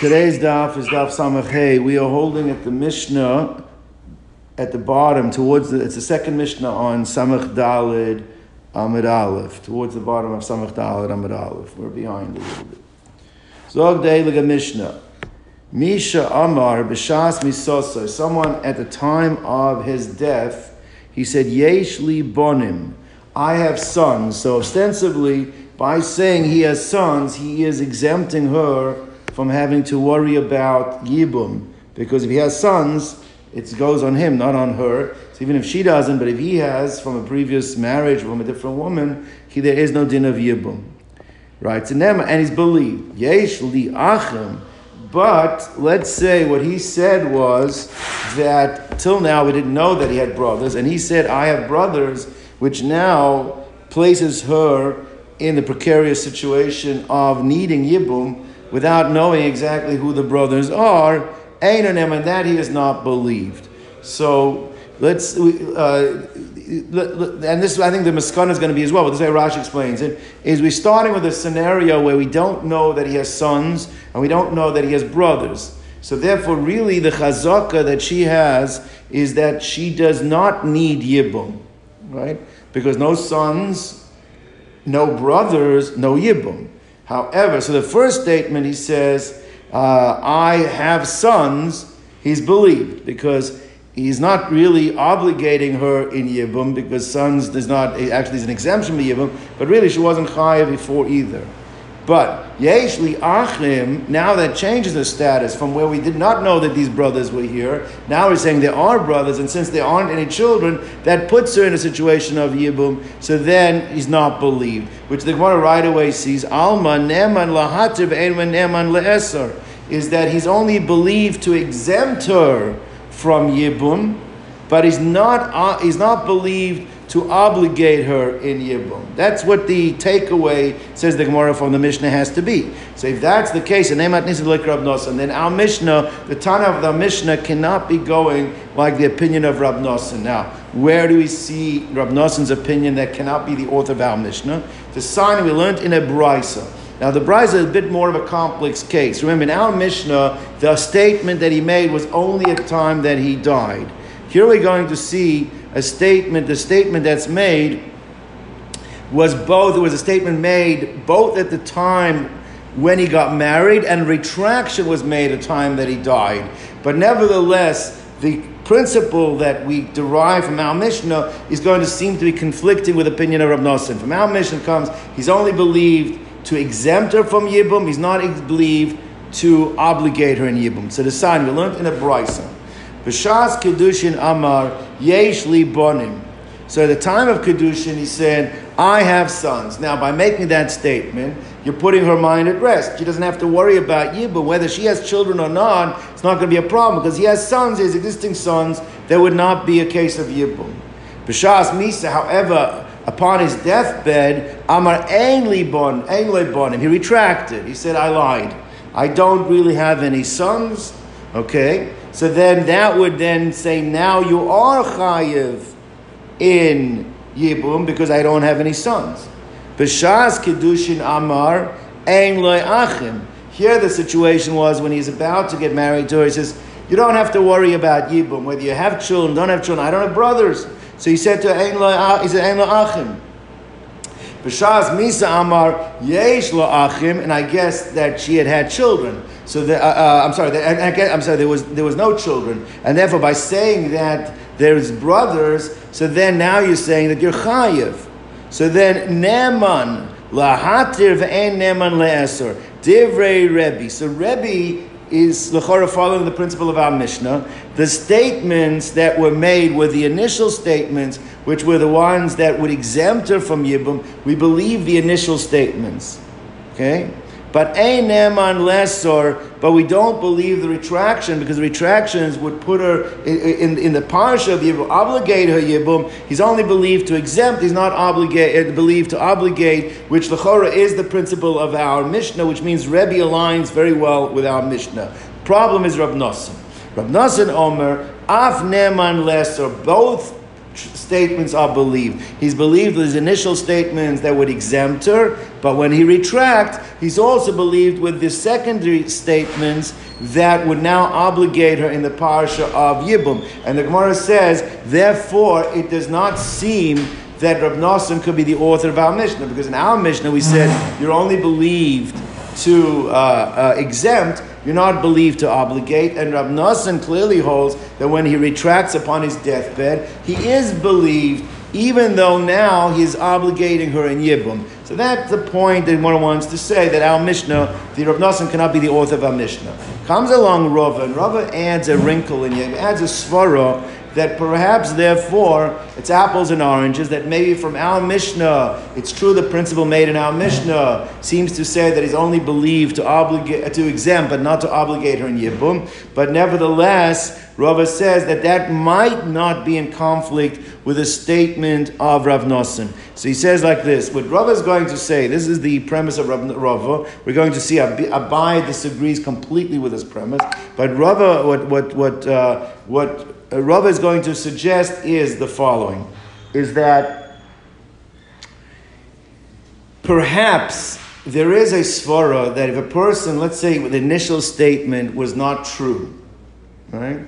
Today's daf is daf samachay. We are holding at the Mishnah at the bottom towards the. It's the second Mishnah on Samach Dalid Amid Aleph towards the bottom of Samach Dalid Amid Aleph. We're behind a little bit. Zog Deilig Mishnah. Misha Amar B'Shas Misosa. Someone at the time of his death, he said, Yesh li bonim. I have sons. So ostensibly, by saying he has sons, he is exempting her from having to worry about Yibum. Because if he has sons, it goes on him, not on her. So even if she doesn't, but if he has from a previous marriage from a different woman, he, there is no din of Yibum. Right? So Nema, and he's believed. Yesh li achim. But let's say what he said was that till now we didn't know that he had brothers, and he said, I have brothers, which now places her in the precarious situation of needing Yibum without knowing exactly who the brothers are, Einanem, and that he has not believed. So let's, uh, and this I think the Maskana is going to be as well, but this way Rashi explains it, is we're starting with a scenario where we don't know that he has sons and we don't know that he has brothers. So therefore, really the chazaka that she has is that she does not need Yibum, right? Because no sons, no brothers, no Yibum. However, so the first statement he says, uh, I have sons, he's believed because he's not really obligating her in Yibum because sons does not, actually is an exemption from Yibum, but really she wasn't Chaya before either. But Yeshli Achim, now that changes the status from where we did not know that these brothers were here. Now we're saying there are brothers, and since there aren't any children, that puts her in a situation of Yibum. So then he's not believed, which the Gemara right away sees Alma Neman Lahativ Einman Neman Leeser, is that he's only believed to exempt her from Yibum, but he's not uh, he's not believed to obligate her in Yibum. That's what the takeaway says the Gemara from the Mishnah has to be. So if that's the case, and then our Mishnah, the Tana of the Mishnah cannot be going like the opinion of Rab Nosson. Now, where do we see Rab Nosson's opinion that cannot be the author of our Mishnah? The sign we learned in a Brisa. Now, the Brisa is a bit more of a complex case. Remember, in our Mishnah, the statement that he made was only at the time that he died. Here we're going to see a statement, the statement that's made was both, it was a statement made both at the time when he got married and retraction was made at the time that he died. But nevertheless, the principle that we derive from our Mishnah is going to seem to be conflicting with opinion of Rab Nosson. From our Mishnah comes, he's only believed to exempt her from Yibum, he's not believed to obligate her in Yibum. So the sign we learned in a Brisa. B'shas Kedushin Amar Yesh Li Bonim. So at the time of Kedushin, he said, I have sons. Now, by making that statement, you're putting her mind at rest. She doesn't have to worry about you, but Whether she has children or not, it's not going to be a problem because he has sons, has existing sons. There would not be a case of Yibum. B'shas Misa, however, upon his deathbed, Amar Ein Bon, Bonim. He retracted. He said, I lied. I don't really have any sons. Okay? So then that would then say, now you are chayiv in Yibum because I don't have any sons. B'shas kedushin amar ein achim. Here the situation was when he's about to get married to her, he says, you don't have to worry about Yibum, whether you have children, don't have children, I don't have brothers. So he said to ein he said, achim. B'shas misa amar yesh achim, and I guess that she had had children. So the, uh, uh, I'm sorry. The, I'm sorry. There was there was no children, and therefore by saying that there's brothers, so then now you're saying that you're chayiv. So then neman lahatir ve'en neman le'eser divrei Rebbe. So Rebbe is lechora following the principle of our Mishnah. The statements that were made were the initial statements, which were the ones that would exempt her from Yibum. We believe the initial statements. Okay. But Einem lesser, but we don't believe the retraction because the retractions would put her in, in, in the parsha of Yibum, obligate her Yibum. He's only believed to exempt, he's not obligated, uh, believed to obligate, which Lechora is the principle of our Mishnah, which means Rebbe aligns very well with our Mishnah. Problem is Rab Nosson. Rab Nosson Omer, Af Neman lesser, both statements are believed. He's believed with his initial statements that would exempt her, but when he retracts, he's also believed with the secondary statements that would now obligate her in the parsha of Yibum. And the Gemara says, therefore, it does not seem that Rab Nosson could be the author of our Mishnah, because in our Mishnah we said you're only believed to uh, uh, exempt, you're not believed to obligate. And Rab Nosson clearly holds that when he retracts upon his deathbed, he is believed, even though now he's obligating her in Yibum. So that's the point that one wants to say that our Mishnah, the Rab Nosson cannot be the author of our Mishnah. Comes along Rava, and Rava adds a wrinkle in here, adds a svara that perhaps therefore it's apples and oranges, that maybe from our Mishnah, it's true the principle made in our Mishnah seems to say that he's only believed to obligate to exempt but not to obligate her in Yibum. But nevertheless, Rava says that that might not be in conflict with a statement of Rav Nosson. So he says like this, what Rava is going to say, this is the premise of Rava, we're going to see Abai disagrees completely with his premise, but Rava, what, what, what, uh, what uh, Rava is going to suggest is the following: is that perhaps there is a svara that if a person, let's say, with the initial statement was not true, right?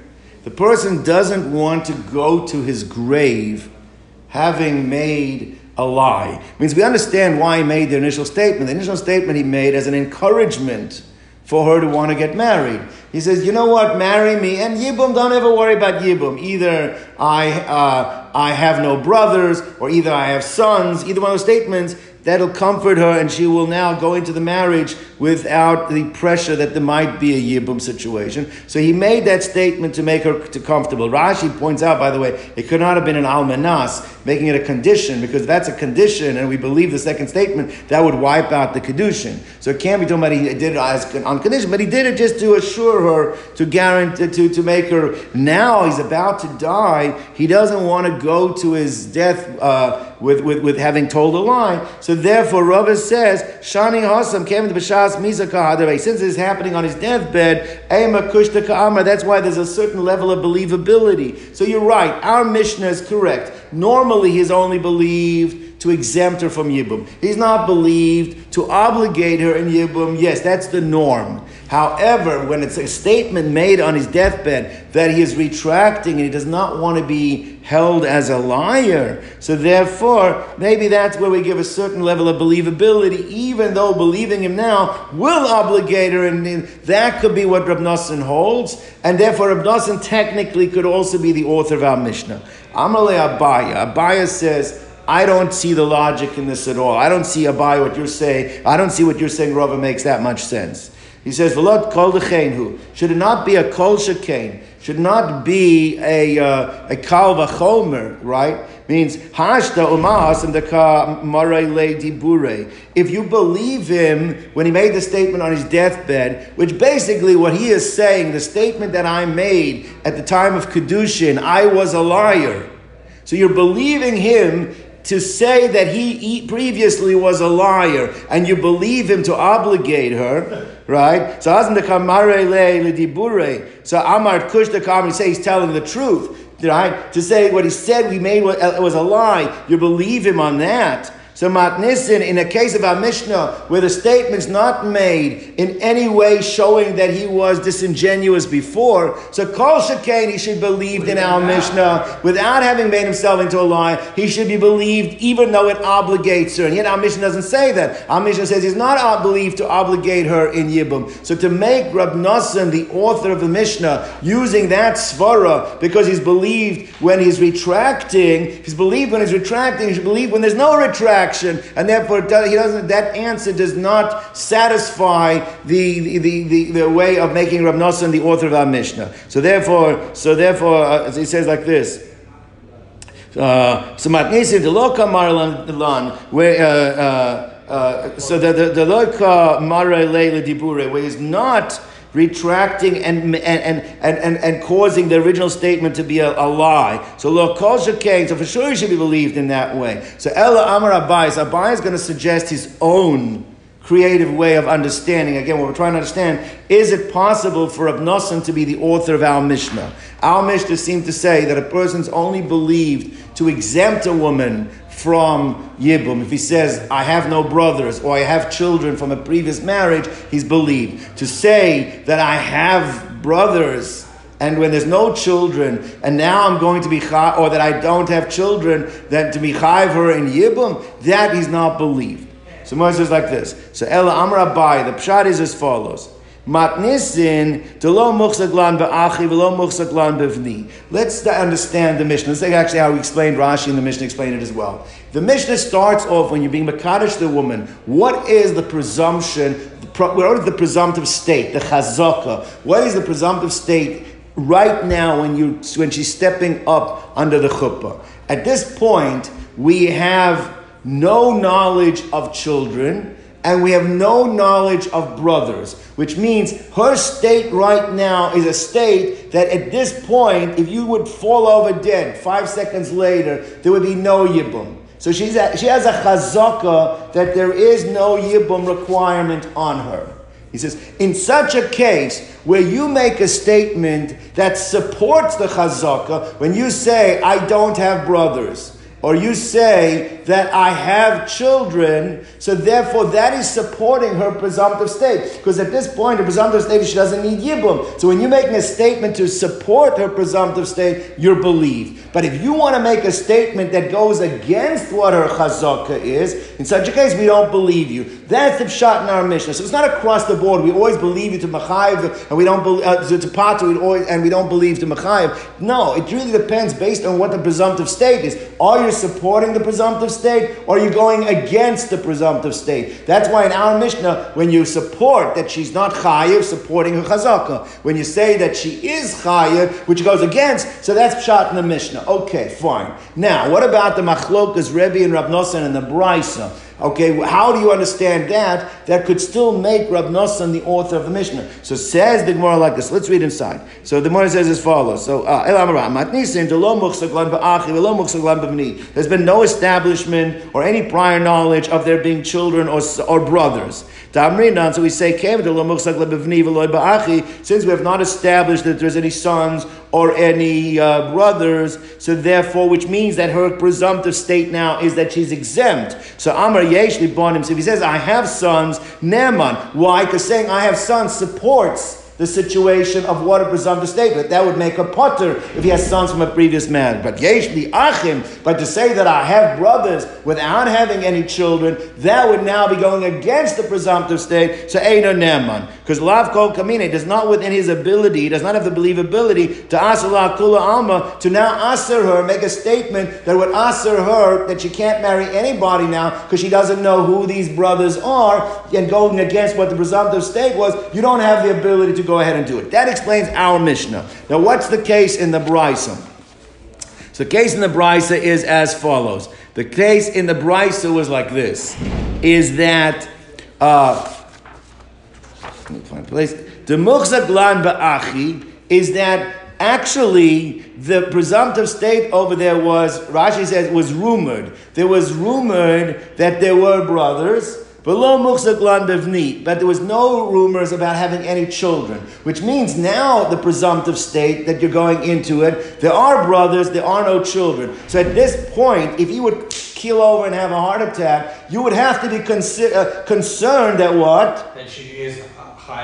The person doesn't want to go to his grave having made a lie. It means we understand why he made the initial statement. The initial statement he made as an encouragement for her to want to get married. He says, you know what, marry me, and Yibum, don't ever worry about Yibum. Either I, uh, I have no brothers, or either I have sons, either one of those statements, that'll comfort her, and she will now go into the marriage without the pressure that there might be a Yibum situation. So he made that statement to make her to comfortable. Rashi points out, by the way, it could not have been an almanas, making it a condition, because that's a condition, and we believe the second statement, that would wipe out the kedushin. So it can't be talking about he did it as on condition, but he did it just to assure her, to guarantee, to, to make her, now he's about to die, he doesn't want to go to his death uh, with, with, with having told a lie. So therefore, Rava says, Shani Hasam came to Bashas Misa Since it's happening on his deathbed, Ema Kushta Ka'amar, that's why there's a certain level of believability. So you're right, our Mishnah is correct. Normally, he's only believed to exempt her from Yibum. He's not believed to obligate her in Yibum. Yes, that's the norm. However, when it's a statement made on his deathbed that he is retracting and he does not want to be held as a liar, so therefore, maybe that's where we give a certain level of believability, even though believing him now will obligate her, and that could be what Rab Nosson holds, and therefore Rab Nosson technically could also be the author of our Mishnah. Amalei Abaya. Abaya says, I don't see the logic in this at all. I don't see Abaya what you're saying. I don't see what you're saying, Rava, makes that much sense. He says, "V'lot kol who Should it not be a kol shekain? Should not be a uh, a kal v'chomer, right? Means hashta umahas and deka maray le dibure. If you believe him when he made the statement on his deathbed, which basically what he is saying, the statement that I made at the time of kedushin, I was a liar. So you're believing him to say that he previously was a liar and you believe him to obligate her, right? So the kamare le. So Amar Kush the Kamar say he's telling the truth, right? To say what he said we made it was a lie, you believe him on that. So Matnisin, in a case of our Mishnah, where the statement's not made in any way showing that he was disingenuous before, so Kol Shekain, he should be believed in our Mishnah without having made himself into a lie. He should be believed even though it obligates her. And yet our Mishnah doesn't say that. Our Mishnah says he's not believed to obligate her in Yibum. So to make Rab Nosson the author of the Mishnah using that svara because he's believed when he's retracting, he's believed when he's retracting, he's believed when there's no and therefore he doesn't. That answer does not satisfy the the, the, the way of making Rav Nosson the author of our Mishnah. So therefore, so therefore, uh, he says like this. Uh, so matnesi the loka marlan where. Uh, uh, uh, so the the, the loka mare not retracting and, and, and, and, and, causing the original statement to be a, a lie. So lo kol shekain, so for sure he should be believed in that way. So Ella Amar Abai, Abai is going to suggest his own creative way of understanding. Again, what we're trying to understand is it possible for Abnosan to be the author of our Mishnah? Our Mishnah seemed to say that a person's only believed to exempt a woman from Yibum. If he says, I have no brothers or I have children from a previous marriage, he's believed. To say that I have brothers and when there's no children, and now I'm going to be chai, or that I don't have children, then to be chayv her in yibum, that he's not believed. So Moses is like this. So Ella Amra Bai, the pshat is as follows. Matnisin delo muchsaglan be'achi velo muchsaglan bevni. Let's understand the Mishnah. Let's say actually how we explained Rashi and the Mishnah explained it as well. The Mishnah starts off when you're being makadosh the woman. What is the presumption? What is the presumptive state? The chazaka. What is the presumptive state right now when you when she's stepping up under the chuppah. At this point, we have no knowledge of children and we have no knowledge of brothers, which means her state right now is a state that at this point, if you would fall over dead five seconds later, there would be no yibum. So she's a, she has a chazaka that there is no yibum requirement on her. He says, in such a case where you make a statement that supports the chazaka, when you say, I don't have brothers, or you say that I have children, so therefore that is supporting her presumptive state. Because at this point, her presumptive state, she doesn't need yibum. So when you're making a statement to support her presumptive state, you're believed. But if you want to make a statement that goes against what her chazaka is, in such a case, we don't believe you. That's the shot in our Mishnah. So it's not across the board. We always believe you to machayev, and we don't believe uh, to patu, and we don't believe to machayev. No, it really depends based on what the presumptive state is. Are you supporting the presumptive state, or are you going against the presumptive state? That's why in our Mishnah, when you support that she's not chayiv, supporting her chazaka. When you say that she is chayiv, which goes against, so that's shot in the Mishnah. Okay, fine. Now, what about the machlokas, Rebbe and Rav Nosson and the Brisa? Okay, how do you understand that? That could still make Rab Nosson the author of the Mishnah. So says the Gemara like this. Let's read inside. So the Gemara says as follows. So uh, there's been no establishment or any prior knowledge of there being children or, or brothers. So we say, since we have not established that there's any sons or any uh, brothers, so therefore, which means that her presumptive state now is that she's exempt. So Amar Yeshli Bonim, so he says, I have sons, Neman. Why? Because saying I have sons supports the situation of what a presumptive statement. That would make a potter if he has sons from a previous marriage. But yeshli achim, but to say that I have brothers without having any children, that would now be going against the presumptive state. So Eino Neman. Because Lav Kol Kamine does not within his ability, does not have the believability to ask Asala Kula Alma to now aser her, make a statement that would aser her that she can't marry anybody now because she doesn't know who these brothers are and going against what the presumptive state was, you don't have the ability to go ahead and do it. That explains our Mishnah. Now, what's the case in the Brisa? So, the case in the Brisa is as follows. The case in the Brisa was like this: is that uh, let me find a place. The muchzaglan ba'achi is that actually the presumptive state over there was Rashi says was rumored. There was rumored that there were brothers but there was no rumors about having any children, which means now the presumptive state that you're going into it, there are brothers, there are no children. So at this point, if you would keel over and have a heart attack, you would have to be consi- uh, concerned that what? That she is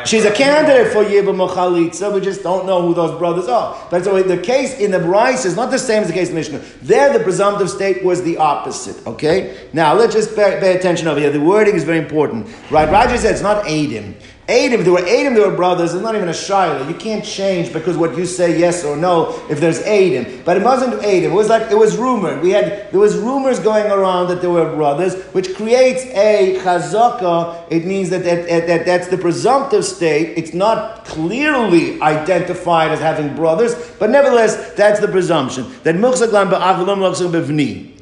She's a candidate for Yibam Chalitza. We just don't know who those brothers are. But so the case in the Brisa is not the same as the case in Mishnah. There, the presumptive state was the opposite. Okay. Now let's just pay, pay attention over here. The wording is very important. Right? Raja said it's not Adim. Adam, there were Adam, there were brothers. It's not even a Shiloh. You can't change because what you say yes or no if there's Adam. But it wasn't Adam. It was like it was rumored. We had there was rumors going around that there were brothers, which creates a chazaka. It means that, that, that, that that's the presumptive state. It's not clearly identified as having brothers, but nevertheless, that's the presumption. That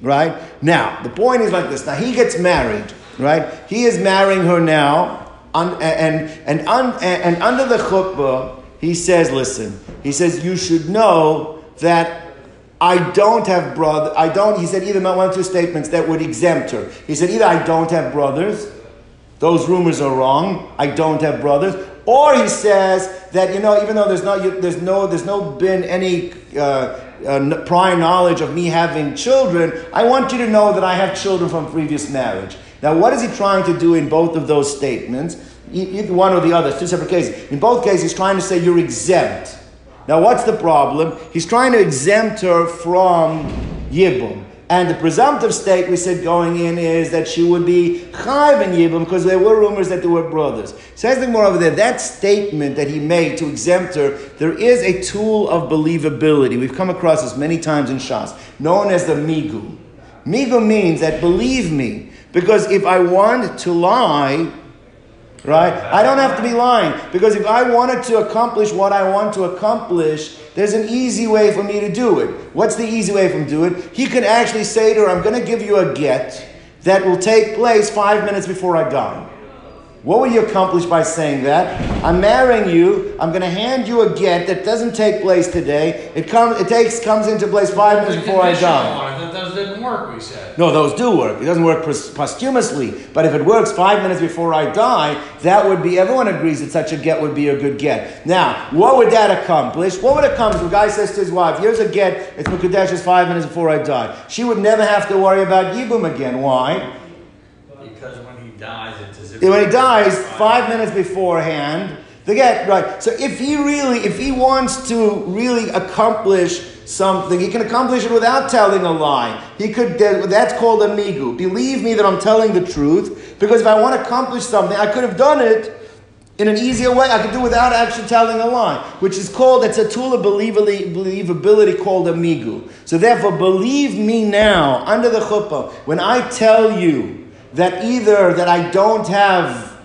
Right? Now, the point is like this. Now he gets married, right? He is marrying her now and, and, and, and under the chuppah, he says, listen, he says, you should know that I don't have brother. I don't. He said either one two statements that would exempt her. He said either I don't have brothers, those rumors are wrong. I don't have brothers. Or he says that you know, even though there's no, there's no, there's no been any uh, uh, prior knowledge of me having children, I want you to know that I have children from previous marriage. Now, what is he trying to do in both of those statements? Either one or the other, two separate cases. In both cases, he's trying to say you're exempt. Now, what's the problem? He's trying to exempt her from Yibum. And the presumptive state we said going in is that she would be chayv Yibum because there were rumors that they were brothers. Says the more over there, that statement that he made to exempt her, there is a tool of believability. We've come across this many times in Shas, known as the migu. Migu means that believe me, because if I want to lie, right, I don't have to be lying. Because if I wanted to accomplish what I want to accomplish, there's an easy way for me to do it. What's the easy way for him to do it? He can actually say to her, I'm going to give you a get that will take place five minutes before I die. What will you accomplish by saying that? I'm marrying you. I'm going to hand you a get that doesn't take place today. It comes. It takes comes into place five minutes before I die. That those didn't work. We said. No, those do work. It doesn't work posthumously, but if it works five minutes before I die, that would be. Everyone agrees that such a get would be a good get. Now, what would that accomplish? What would it accomplish? The guy says to his wife, "Here's a get. It's Mukadesh's five minutes before I die." She would never have to worry about Yibum again. Why? Because when he dies, it's when he dies, five minutes beforehand, They get right. So if he really, if he wants to really accomplish something, he can accomplish it without telling a lie. He could. That's called a migu. Believe me that I'm telling the truth, because if I want to accomplish something, I could have done it in an easier way. I could do without actually telling a lie, which is called. It's a tool of believability called a migu. So therefore, believe me now under the chuppah when I tell you that either that I don't have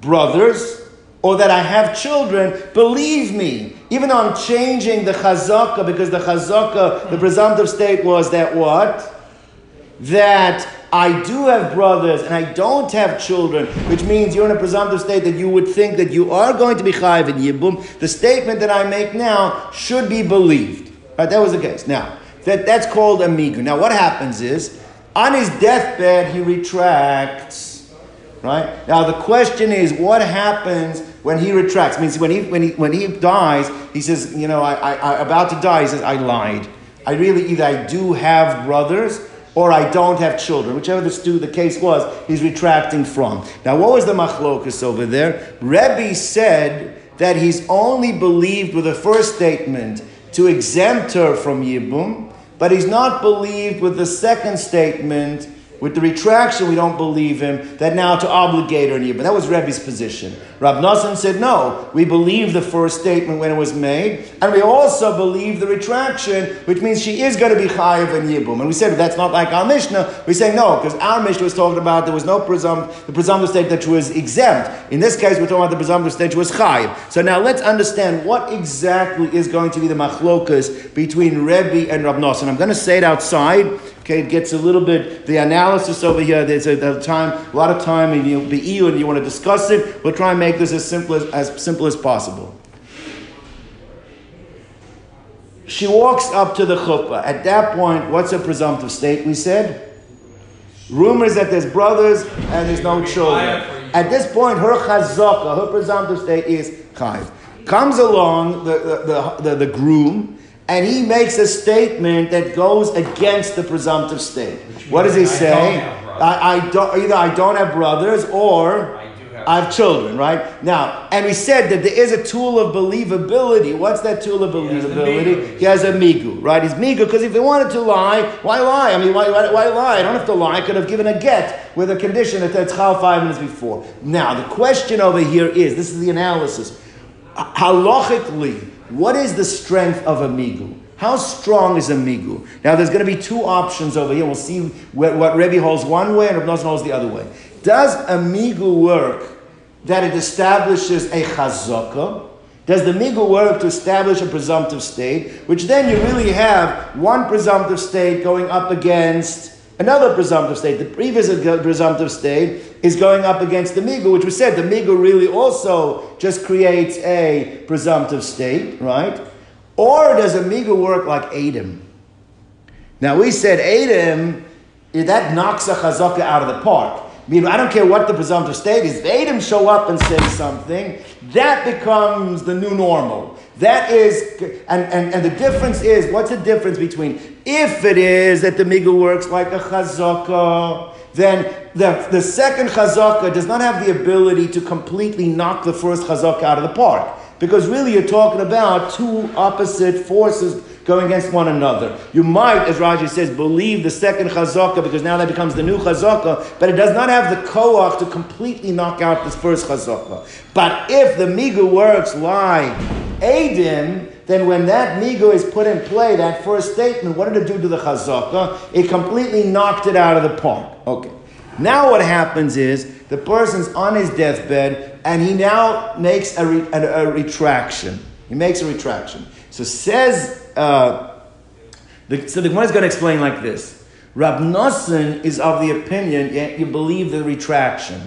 brothers or that I have children, believe me, even though I'm changing the chazaka, because the chazaka, the presumptive state was that what? That I do have brothers and I don't have children, which means you're in a presumptive state that you would think that you are going to be chayiv in yibum. The statement that I make now should be believed. Right, that was the case. Now, that, that's called a migu. Now, what happens is, on his deathbed, he retracts. Right? Now, the question is what happens when he retracts? means when he, when he, when he dies, he says, You know, I, I, I about to die, he says, I lied. I really either I do have brothers or I don't have children, whichever the, the case was, he's retracting from. Now, what was the machlokus over there? Rebbe said that he's only believed with the first statement to exempt her from Yibum, but he's not believed with the second statement with the retraction, we don't believe him, that now to obligate her But that was Rebbe's position. Rab Nosson said, no, we believe the first statement when it was made, and we also believe the retraction, which means she is going to be chayiv and yibum. And we said that's not like our Mishnah. We say no, because our Mishnah was talking about there was no presum- the presumptive state that she was exempt. In this case, we're talking about the presumptive state she was chayiv. So now let's understand what exactly is going to be the machlokas between Rebbe and Rab Nosson. I'm going to say it outside. Okay, it gets a little bit the analysis over here. There's a, time, a lot of time, and you'll be you and you want to discuss it. We'll try and make this as simple as, as simple as possible. She walks up to the chuppah. At that point, what's a presumptive state? We said rumors that there's brothers and there's no children. At this point, her chazaka, her presumptive state is chayv. Comes along the, the, the, the, groom and he makes a statement that goes against the presumptive state. What does he say? I, I, don't either I don't have brothers or I, have, I have children, right? Now, and we said that there is a tool of believability. What's that tool of believability? He has a migu, right? He's migu because if he wanted to lie, why lie? I mean, why, why, why, lie? I don't have to lie. I could have given a get with a condition that that's chal five minutes before. Now, the question over here is this is the analysis. Halachically, what is the strength of a migu? How strong is a migu? Now, there's going to be two options over here. We'll see what, what Rebbe holds one way and Rebbe holds the other way. Does a migu work that it establishes a chazaka? Does the migu work to establish a presumptive state, which then you really have one presumptive state going up against another presumptive state? The previous presumptive state is going up against the migu, which we said the migu really also just creates a presumptive state, right? Or does a migu work like Adam? Now we said Adam, that knocks a chazaka out of the park. I mean, I don't care what the presumptive state is. If Adam show up and say something, that becomes the new normal. That is, and, and, and the difference is, what's the difference between if it is that the migu works like a chazaka, then the, the second chazaka does not have the ability to completely knock the first chazaka out of the park. Because really you're talking about two opposite forces going against one another. You might, as Rashi says, believe the second chazaka because now that becomes the new chazaka, but it does not have the koach to completely knock out this first chazaka. But if the migu works like Adim, then when that migu is put in play, that first statement, what did it do to the chazaka? It completely knocked it out of the park. Okay. Now what happens is the person's on his deathbed and he now makes a, re, a, a retraction. He makes a retraction. So says, uh, the, so the one is going to explain like this. Rab Nosson is of the opinion yet you believe the retraction.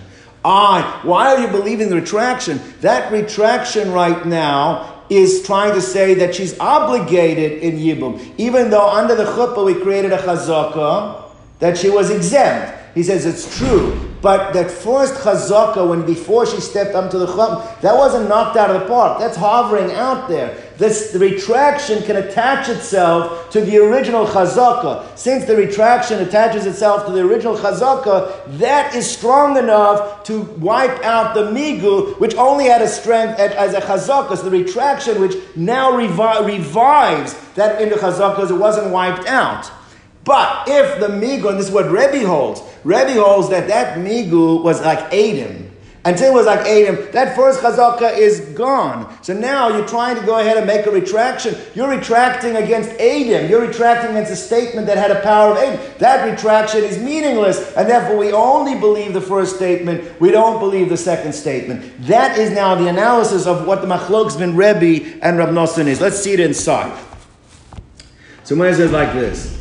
I, why are you believing the retraction? That retraction right now is trying to say that she's obligated in Yibum. Even though under the chuppah we created a chazaka, that she was exempt. He says it's true. But that first chazaka, when before she stepped onto the chuppah, that wasn't knocked out of the park. That's hovering out there. This the retraction can attach itself to the original chazaka. Since the retraction attaches itself to the original chazaka, that is strong enough to wipe out the migu, which only had a strength as a chazaka. So the retraction, which now revi- revives that in the chazaka, it wasn't wiped out. But if the migu, and this is what Rebbe holds, Rebbe holds that that migu was like Adam. Until it was like Adam, that first chazaka is gone. So now you're trying to go ahead and make a retraction. You're retracting against Adam. You're retracting against a statement that had a power of Adam. That retraction is meaningless, and therefore we only believe the first statement. We don't believe the second statement. That is now the analysis of what the machlokes bin Rebbe and Rab Nosson is. Let's see it inside. So when it says like this.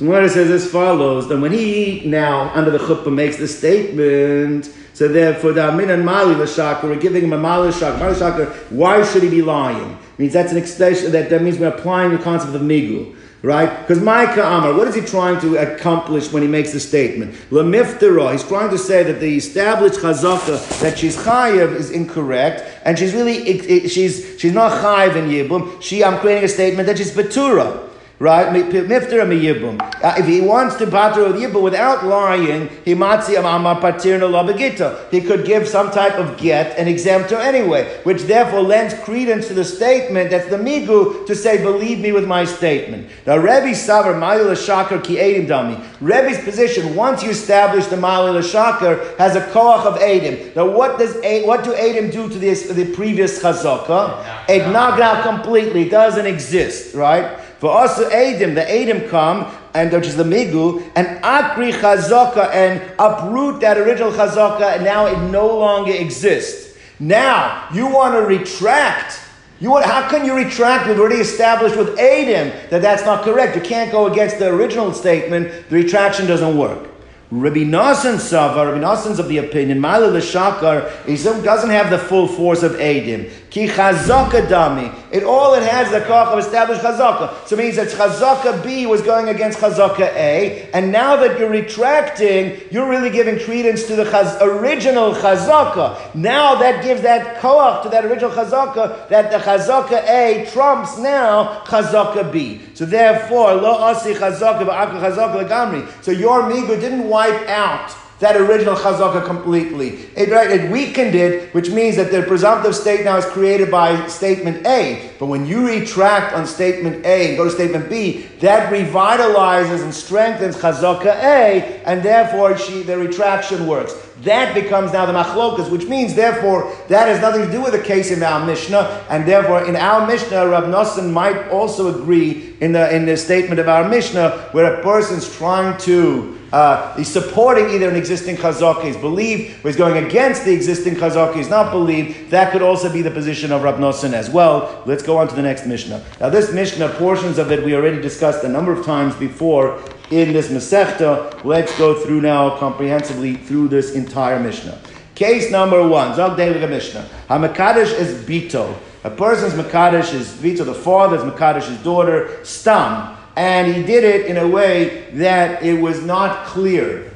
So says as follows, then when he now under the chuppah makes the statement, so therefore the amin and mali l'shakar, we're giving him a mali l'shakar. Mali l'shakar, why should he be lying? means that's an extension that, that means we're applying the concept of migu. Right? Because Micah Amar, what is he trying to accomplish when he makes the statement? Lemiftera, he's trying to say that the established chazaka that she's chayiv is incorrect, and she's really, it, it, she's, she's not chayiv in yibum. She, I'm creating a statement that she's betura right? Mifter miyibum. Uh, if he wants to pater with yibum without lying, he matzi amar patirna labagita. He could give some type of get and exempt her anyway, which therefore lends credence to the statement that's the migu to say, believe me with my statement. Now, Rebbe Savar Malil Shakar ki Edim Dami. Rebbe's position, once you establish the Malil Shakar, has a koach of Edim. Now, what does what do Edim do to this, the previous chazaka? It knocked out completely. It doesn't exist, right? For also Adim, the Adim come, and which is the Migu, and Akri Chazaka, and uproot that original Chazaka, and now it no longer exists. Now, you want to retract. You want, how can you retract? We've already established with Adim that that's not correct. You can't go against the original statement. The retraction doesn't work. Rabbi Nassan Sava, Rabbi Nassan's of the opinion, Mala Shakar, he doesn't have the full force of Adim. Ki chazaka dami. It all it has the koch of established chazaka. So it means that chazaka B was going against chazaka A, and now that you're retracting, you're really giving credence to the chaz- original chazaka. Now that gives that koch to that original chazaka that the chazaka A trumps now chazaka B. So therefore, lo asi chazaka chazaka. So your migu didn't wipe out that original chazaka completely. It, right, it weakened it, which means that the presumptive state now is created by statement A. But when you retract on statement A and go to statement B, that revitalizes and strengthens chazaka A, and therefore she, the retraction works. That becomes now the machlokas, which means, therefore, that has nothing to do with the case in our Mishnah, and therefore, in our Mishnah, Rav Nosson might also agree in the in the statement of our Mishnah, where a person's trying to uh, he's supporting either an existing chazaka, he's believed, or he's going against the existing chazaka, he's not believed. That could also be the position of Rab Nosson as well. Let's go on to the next Mishnah. Now, this Mishnah, portions of it we already discussed a number of times before in this Masechta. Let's go through now comprehensively through this entire Mishnah. Case number one, Zog Deilig Mishnah. Hamakadish is Bito. A person's Makadish is Vito, the father is Makadish, his daughter, Stam and he did it in a way that it was not clear,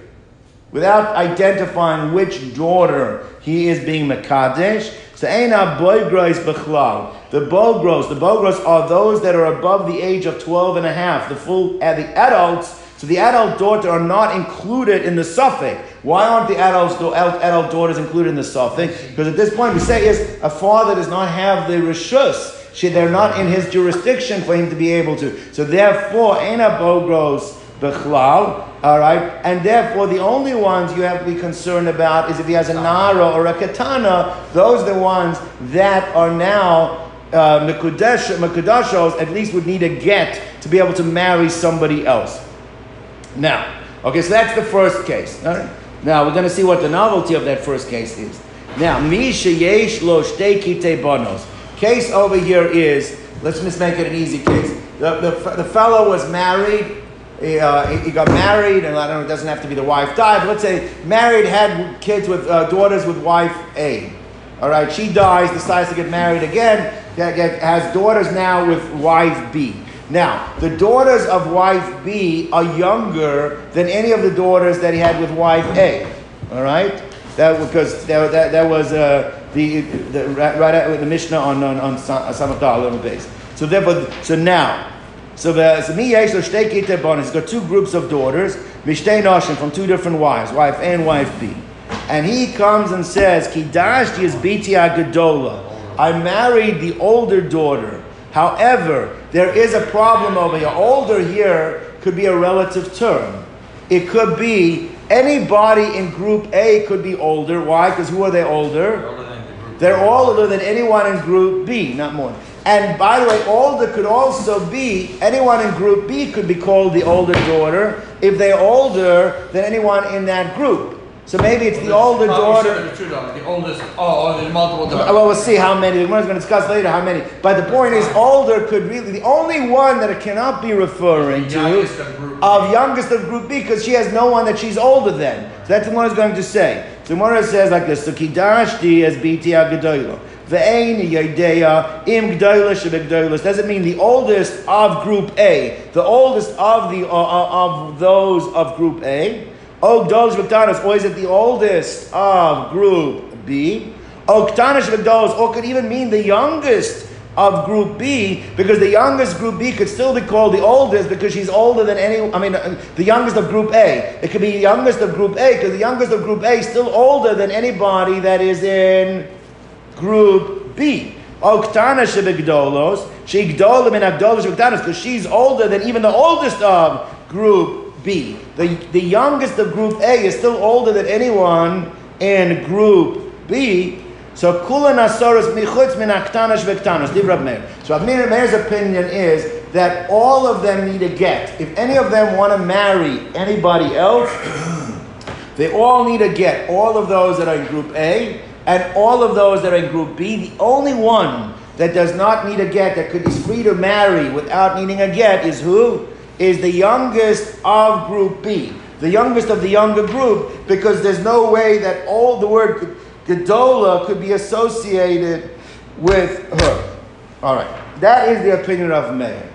without identifying which daughter he is being Makadesh. So Eina Boigros Bechlal. The Bogros, the Bogros are those that are above the age of 12 and a half, the full, uh, the adults. So the adult daughter are not included in the suffix. Why aren't the adults, adult daughters included in the suffix? Because at this point we say is a father does not have the rishus. They're not in his jurisdiction for him to be able to. So therefore, Eina Bogros Bechlal, all right? And therefore, the only ones you have to be concerned about is if he has a Nara or a Katana, those are the ones that are now uh, Mekudashos, at least would need a get to be able to marry somebody else. Now, okay, so that's the first case. All right? Now, we're going to see what the novelty of that first case is. Now, Misha Yesh Lo Shtei Kite Bonos. Case over here is, let's just make it an easy case. The, the, the fellow was married, he, uh, he, got married, and I don't know, it doesn't have to be the wife died, but let's say married, had kids with uh, daughters with wife A. All right, she dies, decides to get married again, has daughters now with wife B. Now, the daughters of wife B are younger than any of the daughters that he had with wife A. All right, that because that, that, that was uh, the, the right at the Mishnah on on on Samach Dal base. So therefore, so now so the so mi yesh shtei He's got two groups of daughters, mishtei noshim from two different wives, wife A and wife B. And he comes and says, Kidashti is biti agadola. I married the older daughter. However, there is a problem over here. Older here could be a relative term. It could be anybody in group A could be older. Why? Because who are they older? They're all older than anyone in group B, not more. And by the way, older could also be anyone in group B could be called the older daughter if they're older than anyone in that group. So maybe it's the older daughter. The, the oldest. Oh, oh, there's multiple daughters. Well, we'll see how many. We're going to discuss later how many. But the point is, older could really the only one that it cannot be referring to youngest of, group of youngest of group B because she has no one that she's older than. So that's what it's going to say. So Mora says like this: So kidashti as biti agadoylo. Ve'ein yadeya im gdoilish shebegdoilish doesn't mean the oldest of group A, the oldest of the uh, uh of those of group A. Og Gdolish V'Ktanos, or is it the oldest of group B? Og Ktanish or could even mean the youngest of group B, because the youngest group B could still be called the oldest because she's older than any, I mean, uh, the youngest of group A. It could be the youngest of group A because the youngest of group A is still older than anybody that is in group B. Oktana shebegdolos, she gdolim in agdolos because she's older than even the oldest of group B. The, the youngest of group A is still older than anyone in group B. So kula nasoros michutz min aktanash vektanos. Divrab Meir. So Abnir Meir's opinion is that all of them need a get. If any of them want to marry anybody else, they all need a get. All of those that are in group A and all of those that are in group B. The only one that does not need a get, that could is free to marry without needing a get, is who? is the youngest of group B, the youngest of the younger group, because there's no way that all the word Gedola could be associated with her. All right, that is the opinion of Meir.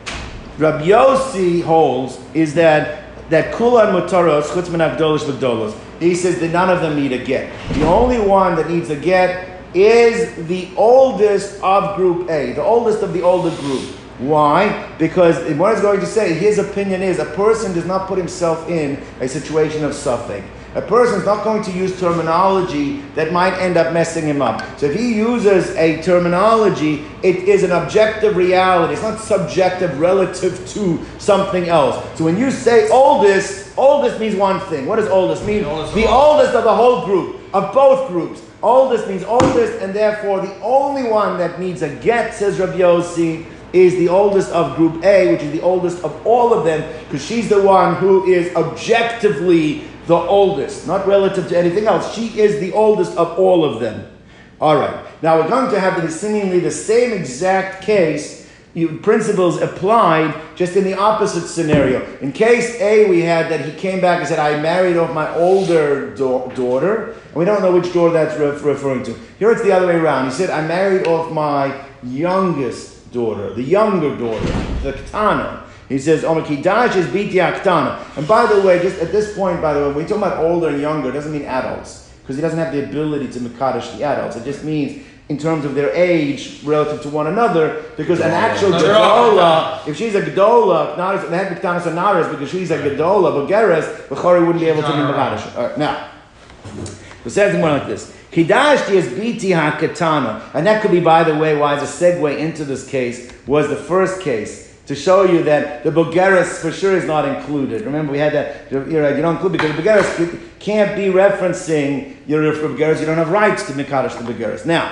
Rabbi Yossi holds is that that kulan mutaros chutz min v'gdolos. He says that none of them need a get. The only one that needs a get is the oldest of group A, the oldest of the older group. Why? Because what he's going to say, his opinion is a person does not put himself in a situation of suffering. A person is not going to use terminology that might end up messing him up. So if he uses a terminology, it is an objective reality. It's not subjective relative to something else. So when you say oldest, oldest means one thing. What does oldest mean? The oldest, the oldest of the whole group, of both groups. Oldest means oldest, and therefore the only one that needs a get, says Rabbi Yossi, is the oldest of group A, which is the oldest of all of them, because she's the one who is objectively the oldest, not relative to anything else. She is the oldest of all of them. All right. Now we're going to have the, seemingly the same exact case. Principles applied just in the opposite scenario. In case A, we had that he came back and said, I married off my older da- daughter. And we don't know which daughter that's re- referring to. Here it's the other way around. He said, I married off my youngest daughter, the younger daughter, the Katana. He says, oh, Omer Kidash is bitiaktana. And by the way, just at this point, by the way, when we talk about older and younger, it doesn't mean adults. Because he doesn't have the ability to Makadosh the adults. It just means in terms of their age relative to one another, because an actual Gedola, if she's a Gedola, not as had Biktanas or Naras, because she's a Gedola, but Geras, Bechori wouldn't be able to be right, now, it says more like this. Hidashti is biti hakatana. And that could be, by the way, why the segue into this case was the first case. To show you that the Bulgaris for sure is not included. Remember, we had that, you're right, you don't include because the Bulgaris can't be referencing your Bulgaris, you don't have rights to Mikadosh the Bulgaris. Now,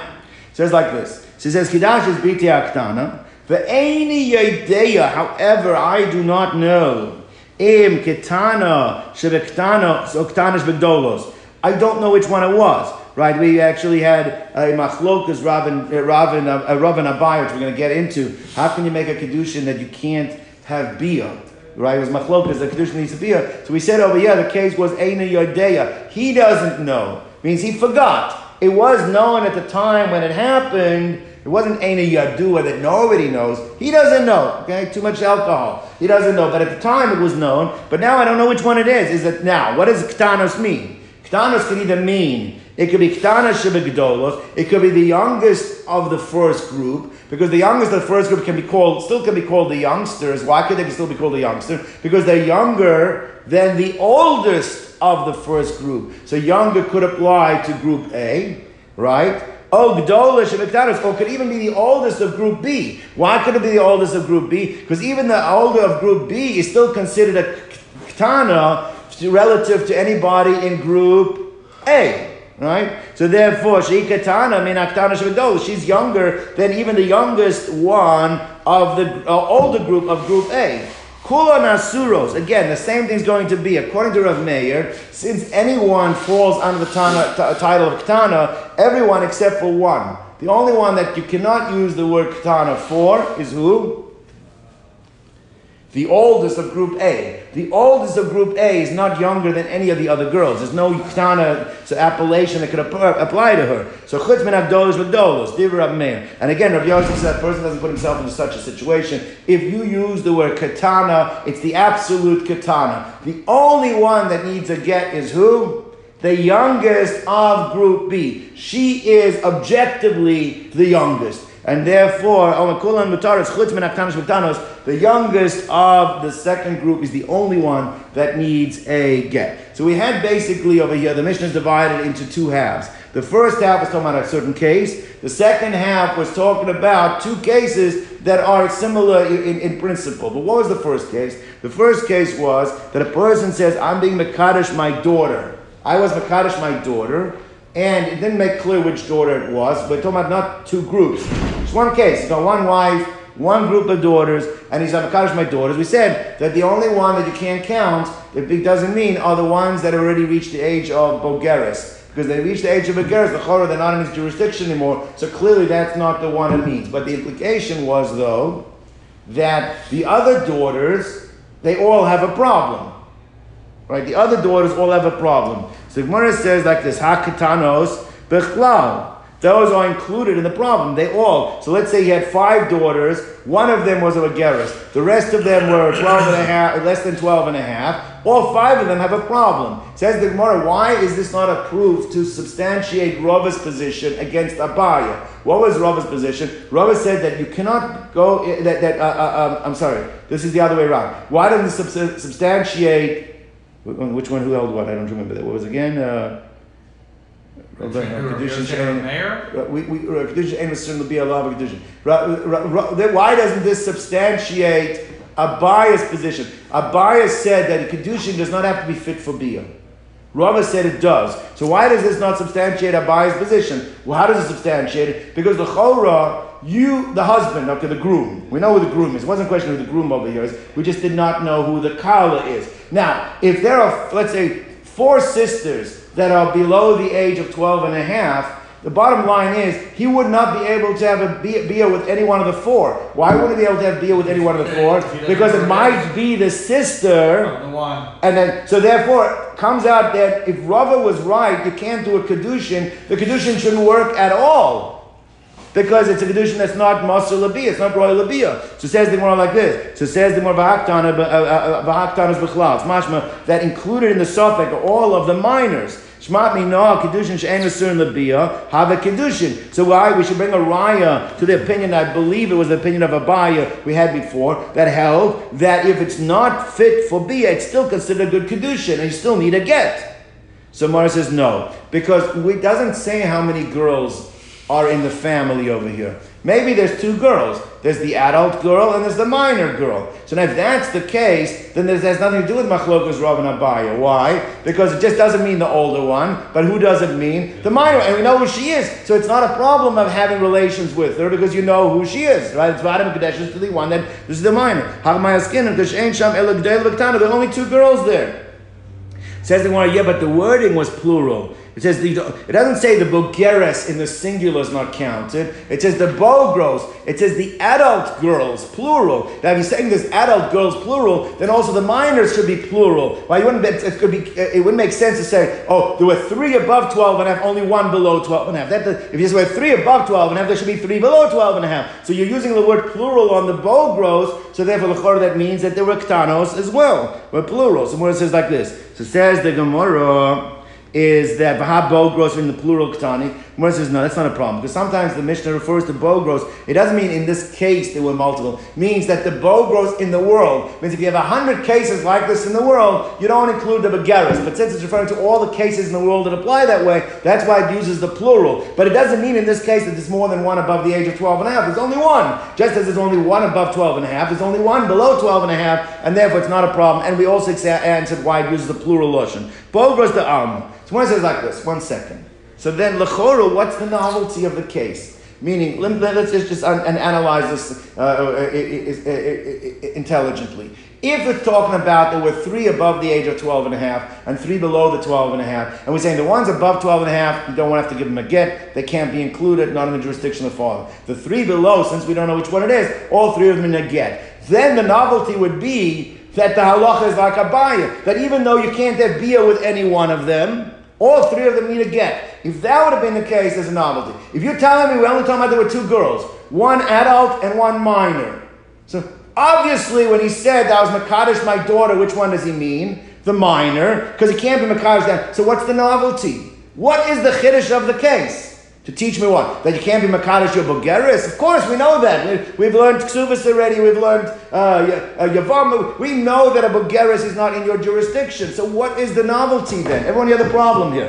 it says like this. She says, Hidash is biti aktana. any yedeya, however, I do not know. Im ketana shebektana, so ktana shebegdolos. I don't know which one it was. Right, we actually had a machlokas Ravin, uh, Ravin, uh, Ravin Abai, which we're going to get into. How can you make a kedushin that you can't have bia? Right, it was machlokas, the kedushin needs to bia. So we said over here the case was Eina Yodeya. He doesn't know, means he forgot. It was known at the time when it happened. It wasn't Eina Yadua that nobody knows. He doesn't know. Okay, too much alcohol. He doesn't know. But at the time it was known. But now I don't know which one it is. Is it now? What does ktanos mean? Ktanos can either mean it could be Ktana Shebegdolos. It could be the youngest of the first group, because the youngest of the first group can be called, still can be called the youngsters. Why could they still be called the youngster? Because they're younger than the oldest of the first group. So younger could apply to group A, right? Oh, Gdola or could even be the oldest of Group B. Why could it be the oldest of Group B? Because even the older of Group B is still considered a Ktana relative to anybody in Group A. Right? So therefore, Shikatana min Aktana Shabadol, she's younger than even the youngest one of the uh, older group of group A. Kula Nasuros, again, the same thing's going to be, according to Rav Meir, since anyone falls under the tana, t- title of Ktana, everyone except for one. The only one that you cannot use the word Ktana for is who? The oldest of Group A. The oldest of Group A is not younger than any of the other girls. There's no Ktana so appellation that could apply to her. So Chutz min Abdolos V'Dolos, Div Rab Meir. And again, Rabbi Yosef says that person doesn't put himself into such a situation. If you use the word Katana, it's the absolute Katana. The only one that needs a get is who? the youngest of Group B. She is objectively the youngest. And therefore, the youngest of the second group is the only one that needs a get. So we had basically over here, the Mishnah is divided into two halves. The first half was talking about a certain case. The second half was talking about two cases that are similar in, in, principle. But what was the first case? The first case was that a person says, I'm being Makadish my daughter. I was Makadish my daughter, and it didn't make clear which daughter it was. We're talking about not two groups. It's one case. He's got one wife, one group of daughters, and he's Avakadosh my daughters. We said that the only one that you can't count, it doesn't mean, are the ones that already reached the age of Bogeres. Because they reach the age of Bogeres, the Chorah, they're not in his jurisdiction anymore. So clearly that's not the one it means. But the implication was, though, that the other daughters, they all have a problem. Right? The other daughters all have a problem. So Gemara says like this, Hakatanos Bechlal. Those are included in the problem. They all. So let's say he had five daughters. One of them was a Geras. The rest of them were 12 and a half, less than 12 and a half. All five of them have a problem. Says the Gemara, why is this not a proof to substantiate Rava's position against Abaya? What was Rava's position? Rava said that you cannot go, that, that uh, uh, um, I'm sorry, this is the other way around. Why doesn't substantiate, which one, who held what? I don't remember that. What was again? Uh, uh, uh, we, we, uh, why doesn't this substantiate Abaya's position? A bias said that a Kedushin does not have to be fit for Bia. Rava said it does. So why does this not substantiate Abaya's position? Well, how does it substantiate it? Because the Chora, you, the husband, okay, the groom, we know who the groom is. It wasn't a question who the groom over here is. We just did not know who the Kala is. Now, if there are, let's say, four sisters that are below the age of 12 and a half, the bottom line is he would not be able to have a bia with any one of the four. Why wouldn't he be able to have bia with any one of the four? Because it might be the sister. And then, so therefore, comes out that if Rava was right, you can't do a kedushin. The kedushin shouldn't work at all. Because it's a Kedushin that's not Maser Labia, it's not Roy Labia. So says the more like this. So says the more Vahaktana is uh, uh, uh, Bechlal. It's mashma that included in the Sophic are all of the minors. Shmat mi no kedushin she'en asur labia have a kedushin. So why we should bring a raya to the opinion I believe it was the opinion of Abaya we had before that held that if it's not fit for bia, it's still considered a good kedushin and you still need a get. So Mara says no because it doesn't say how many girls are in the family over here. Maybe there's two girls. There's the adult girl and there's the minor girl. So now if that's the case, then there's, has nothing to do with Machlokas Rav and Abaya. Why? Because it just doesn't mean the older one, but who does it mean? The minor. And we know who she is. So it's not a problem of having relations with her because you know who she is, right? It's Vadim Kadesh to the one that this is the minor. Havmaya skin and Sham There are only two girls there. Says the one, yeah, but the wording was plural. It says it doesn't say the bogeres in the singular is not counted. It says the bogros. It says the adult girls plural. Now, if you're saying there's adult girls plural, then also the minors should be plural. Why well, wouldn't it could be it wouldn't make sense to say oh there were three above twelve and a half, only one below twelve and a half. That, if you say three above twelve and a half, there should be three below twelve and a half. So you're using the word plural on the bogros. So therefore, the that means that there were ktanos as well. We're plural. So it says like this. So says the Gemara is that Vahab Bogros in the plural Ktani. Gemara says, no, that's not a problem. Because sometimes the Mishnah refers to Bogros. It doesn't mean in this case there were multiple. It means that the Bogros in the world means if you have a hundred cases like this in the world, you don't include the Begaris. But since it's referring to all the cases in the world that apply that way, that's why it uses the plural. But it doesn't mean in this case that there's more than one above the age of 12 and a half. There's only one. Just as there's only one above 12 and a half, there's only one below 12 and a half, and therefore it's not a problem. And we also answered why it uses the plural Lashon. Bogros the Alma. Um, so one says like this, one second. So then, lechora, what's the novelty of the case? Meaning, let, us just, just un, and analyze this uh, uh, uh, intelligently. If we're talking about there were three above the age of 12 and a half and three below the 12 and a half, and we're saying the ones above 12 and a half, you don't want to have to give them a get, they can't be included, not in the jurisdiction of the father. The three below, since we don't know which one it is, all three of them in a get. Then the novelty would be that the halacha is like Abaya, that even though you can't have bia with any one of them, all three of them need a get. If that would have been the case, there's a novelty. If you're telling me we're only talking about there were two girls, one adult and one minor. So obviously, when he said that was Makadish, my daughter, which one does he mean? The minor, because he can't be Makadish then. So what's the novelty? What is the chiddush of the case? To teach me what? That you can't be Makadish your Bulgaris? Of course, we know that. We, have learned Ksubis already, we've learned uh, uh. We know that a Bulgaris is not in your jurisdiction. So what is the novelty then? Everyone, you have the problem here.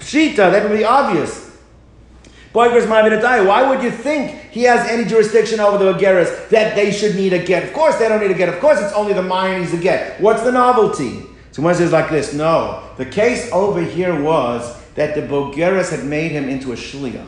Pshita, that would be obvious. Why would you think he has any jurisdiction over the Bulgaris that they should need a get? Of course they don't need a get. Of course it's only the minor needs a get. What's the novelty? So says like this, no. The case over here was that the Bogeres had made him into a shliach.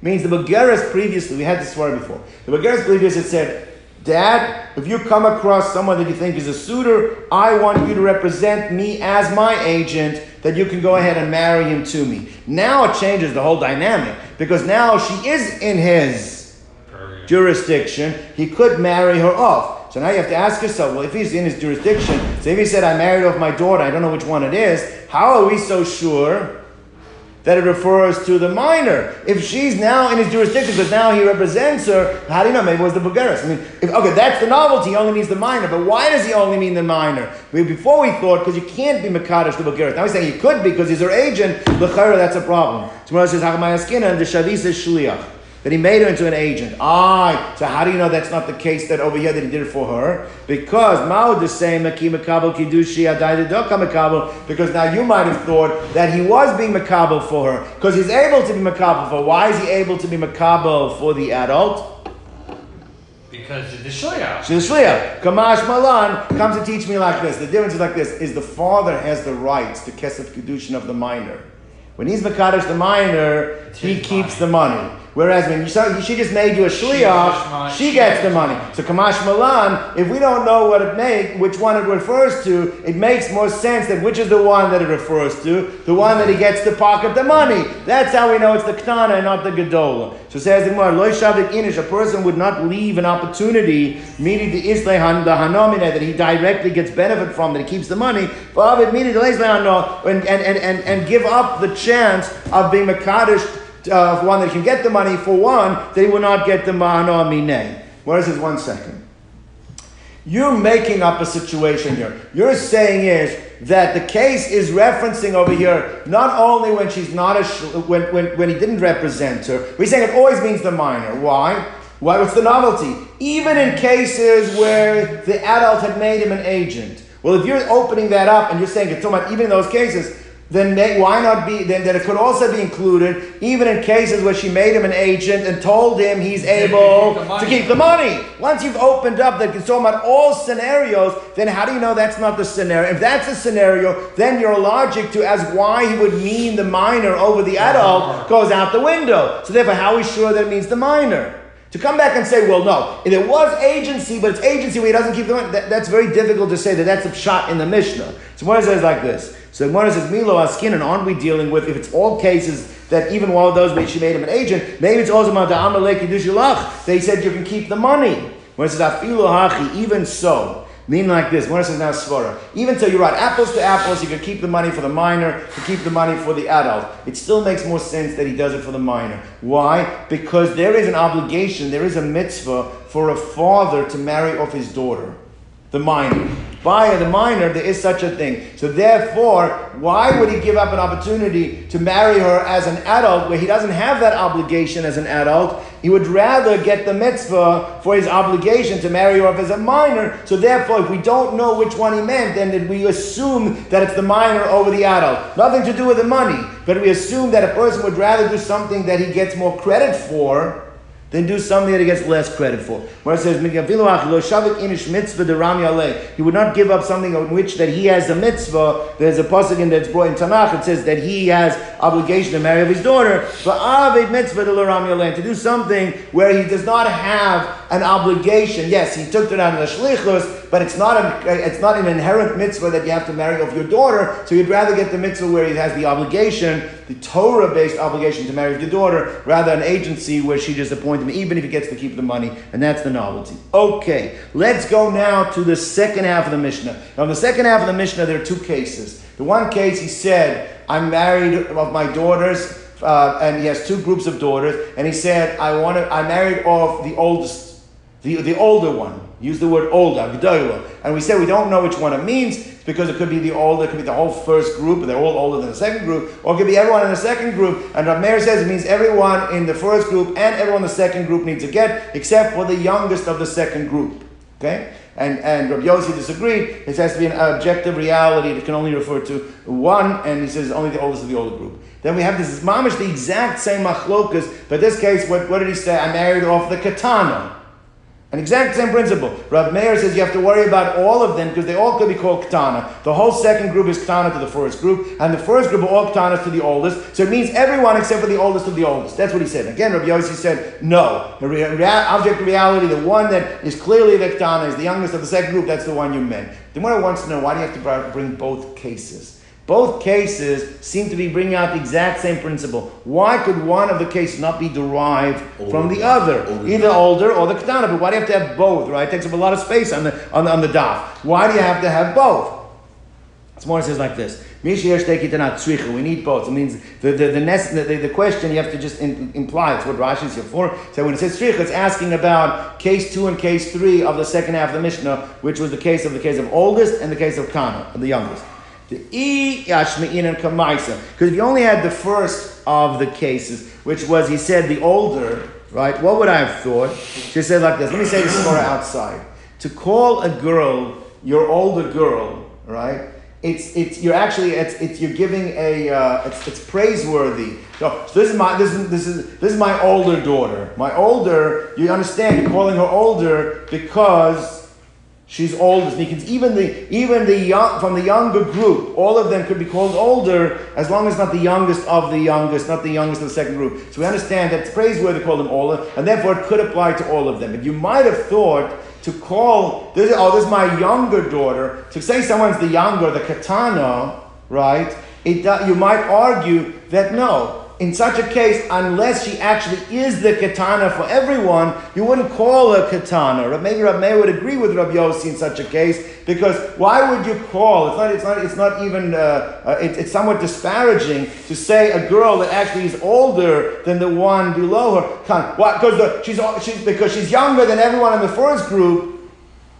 Means the Bogeres previously, we had this story before. The Bogeres previously had said, Dad, if you come across someone that you think is a suitor, I want you to represent me as my agent, that you can go ahead and marry him to me. Now it changes the whole dynamic, because now she is in his jurisdiction. He could marry her off. So now you have to ask yourself, well, if he's in his jurisdiction, say if he said, I married off my daughter, I don't know which one it is, how are we so sure that it refers to the minor. If she's now in his jurisdiction, because now he represents her, how do you know? Maybe it was the Bulgaris. I mean, if, okay, that's the novelty. He only means the minor. But why does he only mean the minor? Before we thought, because you can't be Makadish the Bulgaris. Now he's saying he could be because he's her agent. L'chara, that's a problem. So says, Hachamayaskina, and the Shavis is Shliach that he made her into an agent. Ah, so how do you know that's not the case that over here that he did it for her? Because Mao the same Makabal Kidushi Makabal, because now you might have thought that he was being Makabal for her, because he's able to be Makabal for her. Why is he able to be Makabal for the adult? Because she's the shliach. She's the shliach. Kamash Malan comes to teach me like this. The difference is like this: is the father has the rights to kesef kedushin of the minor. When he's makadosh the minor, he keeps money. the money. Whereas when you saw, she just made you a shliach, she, she gets the money. So Kamash Malan, if we don't know what it make, which one it refers to, it makes more sense that which is the one that it refers to, the one that he gets to pocket the money. That's how we know it's the Ktana and not the Gedola. So says the Gemara, Loy Shavik Inish, a person would not leave an opportunity, meaning the Islehan, the Hanomina, that he directly gets benefit from, that he keeps the money, but meaning the and, and, and, and, and give up the chance of being Makadish uh, one that can get the money for one, they will not get the mahana minay. Where is this? One second. You're making up a situation here. You're saying is that the case is referencing over here not only when she's not a sh- when, when, when he didn't represent her. We're saying it always means the minor. Why? Why? What's the novelty? Even in cases where the adult had made him an agent. Well, if you're opening that up and you're saying it's talking about even in those cases, then may, why not be then that it could also be included even in cases where she made him an agent and told him he's able keep to keep the money. Once you've opened up that it's talking about all scenarios, then how do you know that's not the scenario? If that's the scenario, then your logic to as why he would mean the minor over the adult goes out the window. So therefore, how are we sure that it means the minor? To come back and say, well, no, if it was agency, but it's agency where he doesn't keep the money, that, that's very difficult to say that that's a shot in the Mishnah. So Gemara says like this. So Gemara says, Milo Askin, and aren't we dealing with, if it's all cases that even while those where she made him an agent, maybe it's also about the Amalek Yidushulach. They said you can keep the money. When it says, Afilu Hachi, even so. Meaning like this, when it says now svara, even so you're right, apples to apples, you could keep the money for the minor, to keep the money for the adult. It still makes more sense that he does it for the minor. Why? Because there is an obligation, there is a mitzvah for a father to marry off his daughter, the minor. By the minor, there is such a thing. So therefore, why would he give up an opportunity to marry her as an adult where he doesn't have that obligation as an adult? He would rather get the mitzvah for his obligation to marry her as a minor. So therefore, if we don't know which one he meant, then we assume that it's the minor over the adult. Nothing to do with the money, but we assume that a person would rather do something that he gets more credit for then do something that he gets less credit for. Where it says, he would not give up something on which that he has a mitzvah. There's a pasuk in that's brought in Tanakh. It says that he has obligation to marry of his daughter. To do something where he does not have an obligation. Yes, he took it out of the shlichus, but it's not an it's not an inherent mitzvah that you have to marry of your daughter. So you'd rather get the mitzvah where he has the obligation, the Torah-based obligation to marry off your daughter, rather an agency where she just appoints him, even if he gets to keep the money, and that's the novelty. Okay, let's go now to the second half of the Mishnah. Now, in the second half of the Mishnah, there are two cases. The one case, he said, "I'm married of my daughters." Uh, and he has two groups of daughters, and he said, "I want to. I married off the oldest, the, the older one. Use the word older, G'dayla. And we say we don't know which one it means because it could be the older, it could be the whole first group, they're all older than the second group, or it could be everyone in the second group. And Rav says it means everyone in the first group and everyone in the second group needs a get, except for the youngest of the second group. Okay? And, and Rabbi Yossi disagreed. It has to be an objective reality that can only refer to one, and he says only the oldest of the older group. Then we have this mamish, the exact same machlokas, but this case, what, what did he say? I married off the katana. An exact same principle. Rav Meir says you have to worry about all of them because they all could be called Ketana. The whole second group is Ketana to the first group, and the first group are all Ketanas to the oldest. So it means everyone except for the oldest of the oldest. That's what he said. Again, Rav Yossi said no. The rea- object reality, the one that is clearly the Ketana, is the youngest of the second group. That's the one you meant. The one wants to know why do you have to bring both cases? Both cases seem to be bringing out the exact same principle. Why could one of the cases not be derived from the other? Older. Either older or the katana. But why do you have to have both, right? It takes up a lot of space on the, on the, on the daf. Why do you have to have both? Smart says like this. We need both. It means the, the, the, nest, the, the question you have to just in, imply. It's what Rashi is here for. So when it says tzricha, it's asking about case two and case three of the second half of the Mishnah, which was the case of the case of oldest and the case of Kana, the youngest. The E Yashmein and Kamaisa. Because if you only had the first of the cases, which was he said the older, right? What would I have thought? She said like this. Let me say this story outside. To call a girl your older girl, right? It's, it's you're actually it's, it's you're giving a uh, it's, it's praiseworthy. So, so this is my this is this is this is my older daughter. My older, you understand? You're calling her older because She's older. Because even the even the young from the younger group, all of them could be called older as long as not the youngest of the youngest, not the youngest of the second group. So we understand that it's praiseworthy to call them older, and therefore it could apply to all of them. But you might have thought to call this oh this is my younger daughter to say someone's the younger, the katana, right? It, uh, you might argue that no, in such a case, unless she actually is the katana for everyone, you wouldn't call her katana. Maybe Rab Meir would agree with Rab Yossi in such a case, because why would you call? It's not. It's not. It's not even. Uh, uh, it, it's somewhat disparaging to say a girl that actually is older than the one below her. Why? Because she's, she's because she's younger than everyone in the first group.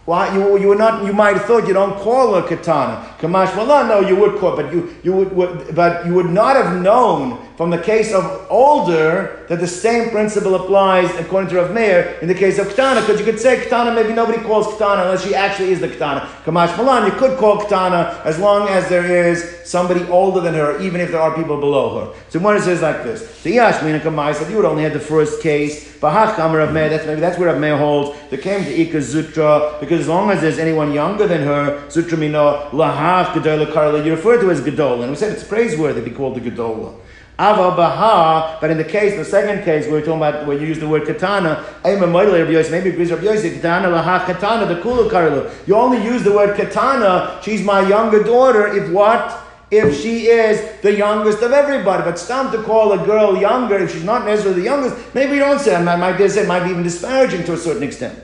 Why you you would not you might have thought you don't call her katana kamash well no you would call but you you would, would but you would not have known from the case of older that the same principle applies according to Rav Meir in the case of Ketana, because you could say Ketana, maybe nobody calls Ketana unless she actually is the Ketana. Kamash Malan, you could call Ketana as long as there is somebody older than her, even if there are people below her. So one says like this: The Yashmina Kamai said, you would only have the first case. Bahach Kamar Rav Meir, that's maybe that's where Rav Meir holds. They came to Ika Zutra because as long as there's anyone younger than her, Zutra Mino Lahach Gedola Karla, you refer to as Gedola, and we said it's praiseworthy to be called the Gedola. Ava Baha, but in the case, the second case, we're talking about where you use the word katana, maybe agrees Rabbi Yosef, katana laha katana, the kula karlu. You only use the word katana, she's my younger daughter, if what? If she is the youngest of everybody. But stop to call a girl younger, if she's not necessarily the youngest, maybe you don't say, I might, say, it might be even disparaging to a certain extent.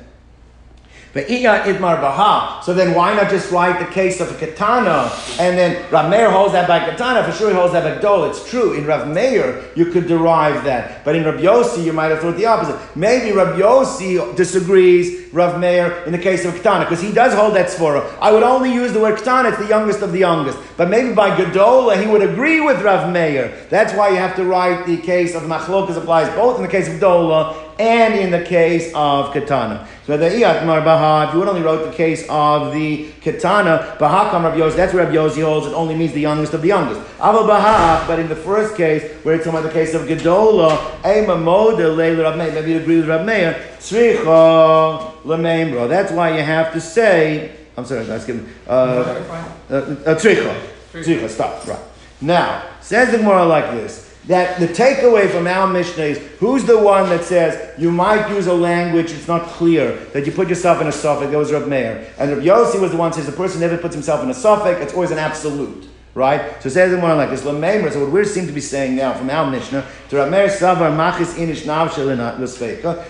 So then why not just write the case of a katana? And then Rav Meir holds that by katana, for sure he holds that by dol. It's true. In Rav Meir, you could derive that. But in Rav Yossi, you might have thought the opposite. Maybe Rav Yossi disagrees, Rav Meir, in the case of katana, because he does hold that svora. I would only use the word katana, it's the youngest of the youngest. But maybe by Gadola, he would agree with Rav Meir. That's why you have to write the case of Machlokas applies both in the case of Dola and in the case of katana. So the Iyatmar Baha, if you would only wrote the case of the katana, Bahakam Rabbi Yossi, that's where Rabbi Yossi holds, it only means the youngest of the youngest. Aval Baha, but in the first case, where it's talking about the case of Gedola, Ema Moda Leila Rav Meir, maybe you agree with Rav Meir, Tzricha Lemembro. That's why you have to say, I'm sorry, that's giving, uh, uh, uh, Tzricha. Tzricha, stop, right. Now, says the Gemara like this that the takeaway from our Mishnah is who's the one that says you might use a language it's not clear that you put yourself in a suffix. That was Rav Meir, and Rav Yossi was the one that says the person never puts himself in a suffix. It's always an absolute. Right? So it says in one like this, Lameimer, so what we seem to be saying now from our Mishnah, to Rav Meir Savar Machis Inish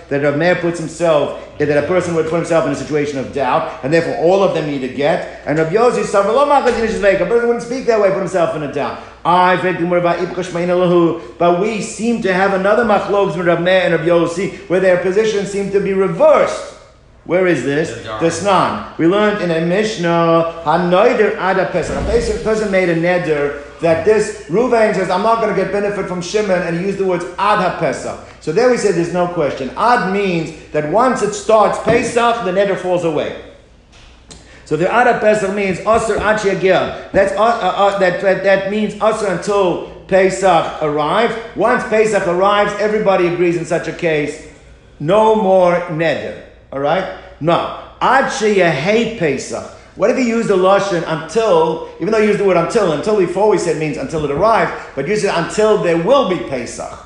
that Rav Meir puts himself, that a person would put himself in a situation of doubt, and therefore all of them need a get, and Rav Yossi Savar Lo Machis Inish a person wouldn't speak that way, put himself in a doubt. I but we seem to have another machloks with Rav Meir and Rav Yossi, where their positions seem to be reversed. Where is this? The Snan. We learned in a Mishnah, Hanoider Ada Pesach. A person made a neder that this Ruvain says, I'm not going to get benefit from Shimon, and he used the words Ad Pesach. So there we said there's no question. Ad means that once it starts Pesach, the neder falls away. So the Ad Pesach means Asr Ad That's uh, uh, uh, that, that that means Asr until Pesach arrives. Once Pesach arrives, everybody agrees in such a case. No more neder. All right? No. Ad hate Pesach. What if he used the lashon until, even though he used the word until, until before we said means until it arrives, but you said until there will be Pesach.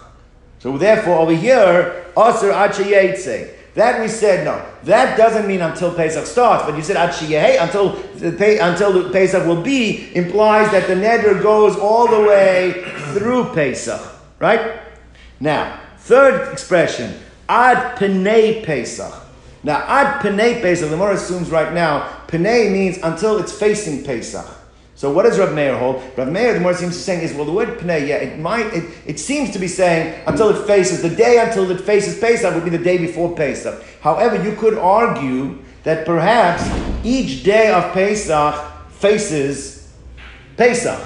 So therefore, over here, Aser Ad say. That we said no. That doesn't mean until Pesach starts, but you said Ad until until the Pesach will be implies that the neder goes all the way through Pesach, right? Now, third expression, Ad Penei Pesach. Now, ad Penei Pesach, the Gemara assumes right now, Penei means until it's facing Pesach. So what does Rav Meir hold? Rav Meir, the Gemara seems to be saying is, well, the word Penei, yeah, it might, it, it seems to be saying until it faces, the day until it faces Pesach would be the day before Pesach. However, you could argue that perhaps each day of Pesach faces Pesach,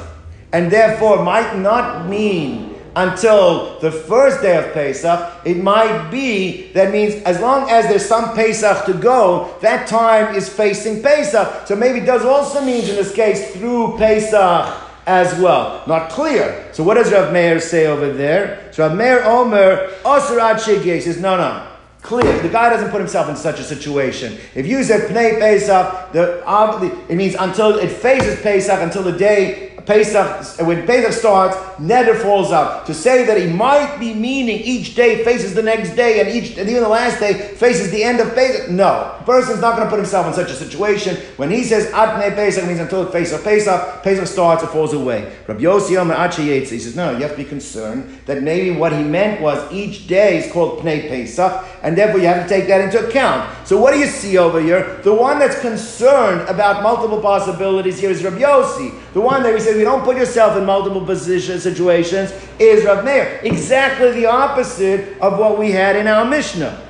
and therefore might not mean until the first day of Pesach, it might be that means as long as there's some Pesach to go, that time is facing Pesach. So maybe does also mean in this case through Pesach as well. Not clear. So what does Rav Meir say over there? So Rav Meir Omer, Osirad Shigye says, no, no. Clear. The guy doesn't put himself in such a situation. If you said Pnei Pesach, the, it means until it faces Pesach, until the day Pesach, when Pesach starts, Neder falls out. To say that he might be meaning each day faces the next day and each, and even the last day faces the end of Pesach. No. A person's not going to put himself in such a situation. When he says Atne Pesach, means until Pesach, Pesach, Pesach starts, it falls away. Rabbi Yossi Omer He says, no, you have to be concerned that maybe what he meant was each day is called Pnei Pesach, and therefore you have to take that into account. So what do you see over here? The one that's concerned about multiple possibilities here is Rabbi Yossi. The one that we say we don't put yourself in multiple position situations is Rav Meir. Exactly the opposite of what we had in our Mishnah.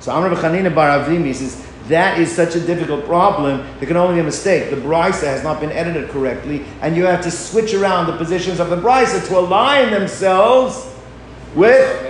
So Amr Chanina Bar Avimi says that is such a difficult problem. There can only be a mistake. The brisa has not been edited correctly, and you have to switch around the positions of the brisa to align themselves with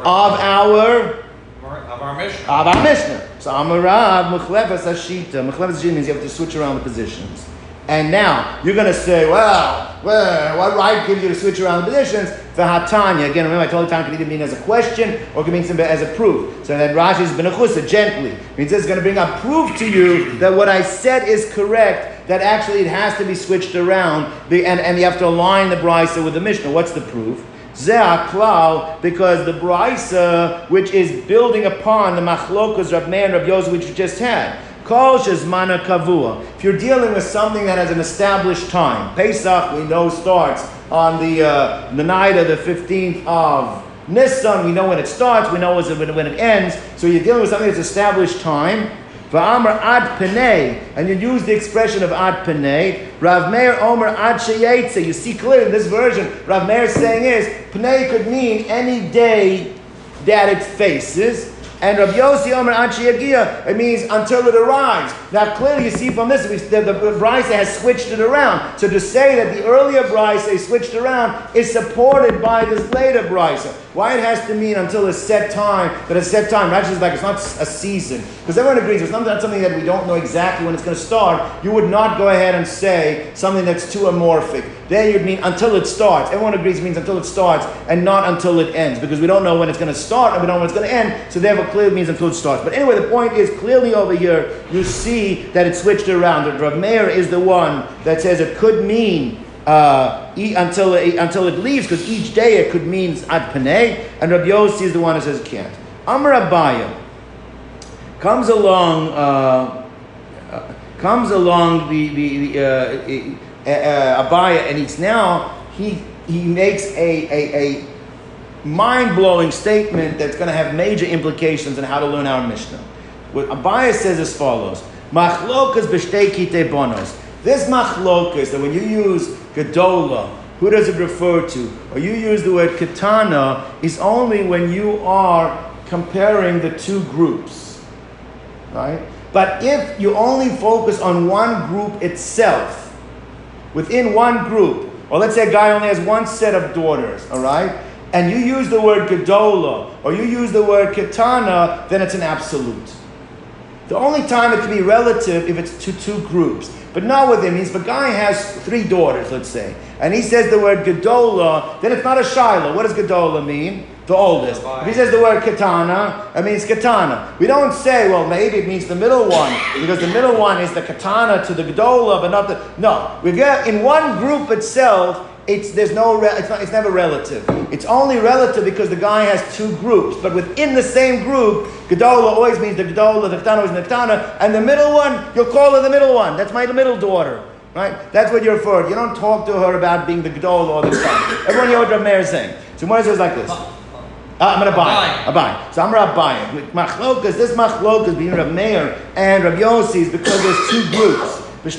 of our of our Mishnah. of our Mishnah. So Amarav Mechlefes Ashita. Mechlefes Ashita means you have to switch around the positions. And now you're going to say, well, well, what right gives you to switch around the positions? The Hatanya. Again, remember I told you time can either mean as a question or can mean as a proof. So that Rashi is benechusa, gently. Means it's going to bring up proof to you that what I said is correct, that actually it has to be switched around, and, and you have to align the brisa with the Mishnah. What's the proof? Ze'aklal, because the brisa, which is building upon the machlokas Rab Meir and Rab Yosef, which you just had, If you're dealing with something that has an established time, Pesach we know starts on the uh, the night of the 15th of Nisan. We know when it starts. We know when it ends. So you're dealing with something that's established time. Va'amr ad penei, and you use the expression of ad penei. Rav Meir Omer ad sheyetze. You see clearly in this version, Rav Meir saying is penei could mean any day that it faces. And Rabbi Yossi Omer Yagia, it means until it arrives. Now clearly you see from this, the, the, the Brisa has switched it around. So to say that the earlier Brisa switched around is supported by this later Brisa. Why it has to mean until a set time, that a set time, Rashi is like it's not a season. Because everyone agrees it's not something that we don't know exactly when it's going to start. You would not go ahead and say something that's too amorphic. There you'd mean until it starts. Everyone agrees it means until it starts and not until it ends. Because we don't know when it's going to start and we don't know when it's going to end. So therefore clearly means until it starts. But anyway, the point is clearly over here you see that it switched around. The Rav Meir is the one that says it could mean uh, until, until it leaves, because each day it could mean ad panei, and Rabbi Yossi is the one that says it can't. Amr Abaya comes along, uh, uh, comes along the, the, the uh, uh, Abaya, and he's now, he, he makes a, a, a mind blowing statement that's going to have major implications on how to learn our Mishnah. What Abaya says as follows Machlokas b'shtei kite bonos. This machlokas, that when you use gadola, who does it refer to? Or you use the word katana, is only when you are comparing the two groups. Right? But if you only focus on one group itself, within one group, or let's say a guy only has one set of daughters, all right? And you use the word gadola, or you use the word katana, then it's an absolute. The only time it can be relative if it's to two groups. But not with him. Means if a guy has three daughters, let's say, and he says the word Gedola, then it's not a Shiloh. What does Gedola mean? The oldest. If he says the word katana, it means katana. We don't say, well, maybe it means the middle one, because the middle one is the katana to the Gedola, but not the. No. We get in one group itself, it's there's no it's not it's never relative. It's only relative because the guy has two groups, but within the same group, Gedola always means the Gedola, the katana is the katana, and the middle one, you'll call her the middle one. That's my middle daughter. Right? That's what you're referring. You don't talk to her about being the Gedola or the Ktana. Everyone knows what Rav is saying. So Gemara says like this. Uh, I'm gonna buy. I buy. So I'm gonna buy it. Machlokas, this machlokas between Rav Meir and Rav Yossi is because there's two groups. But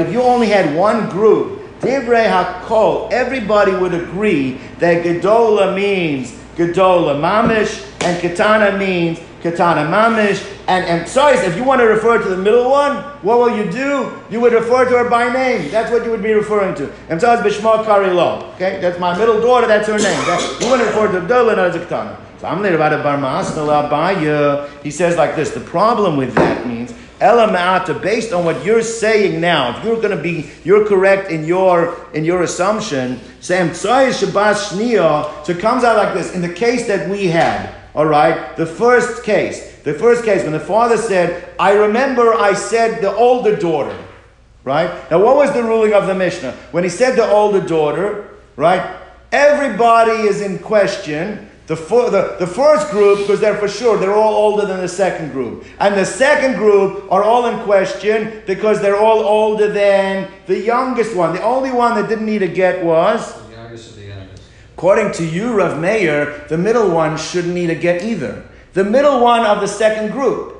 if you only had one group, Divrei Hakol, everybody would agree that Gedola means Gedola Mamish, and Katana means Katana Mamish. And, sorry, if you want to refer to the middle one, what will you do? You would refer to her by name. That's what you would be referring to. Emsaz Bishma Karilo. Okay, that's my middle daughter, that's her name. That, you want to refer to Gedola, not as a Katana. So I'm later about a Barmas, He says like this the problem with that means Elamata, based on what you're saying now, if you're going to be, you're correct in your in your assumption. Sam Shabbos Shnia. So it comes out like this. In the case that we had, all right, the first case, the first case when the father said, "I remember I said the older daughter." right? Now, what was the ruling of the Mishnah? When he said the older daughter, right? Everybody is in question. The, fir- the, the first group, because they're for sure, they're all older than the second group. And the second group are all in question because they're all older than the youngest one. The only one that didn't need a get was, The youngest of the youngest. according to you, Rav Meir, the middle one shouldn't need a get either. The middle one of the second group.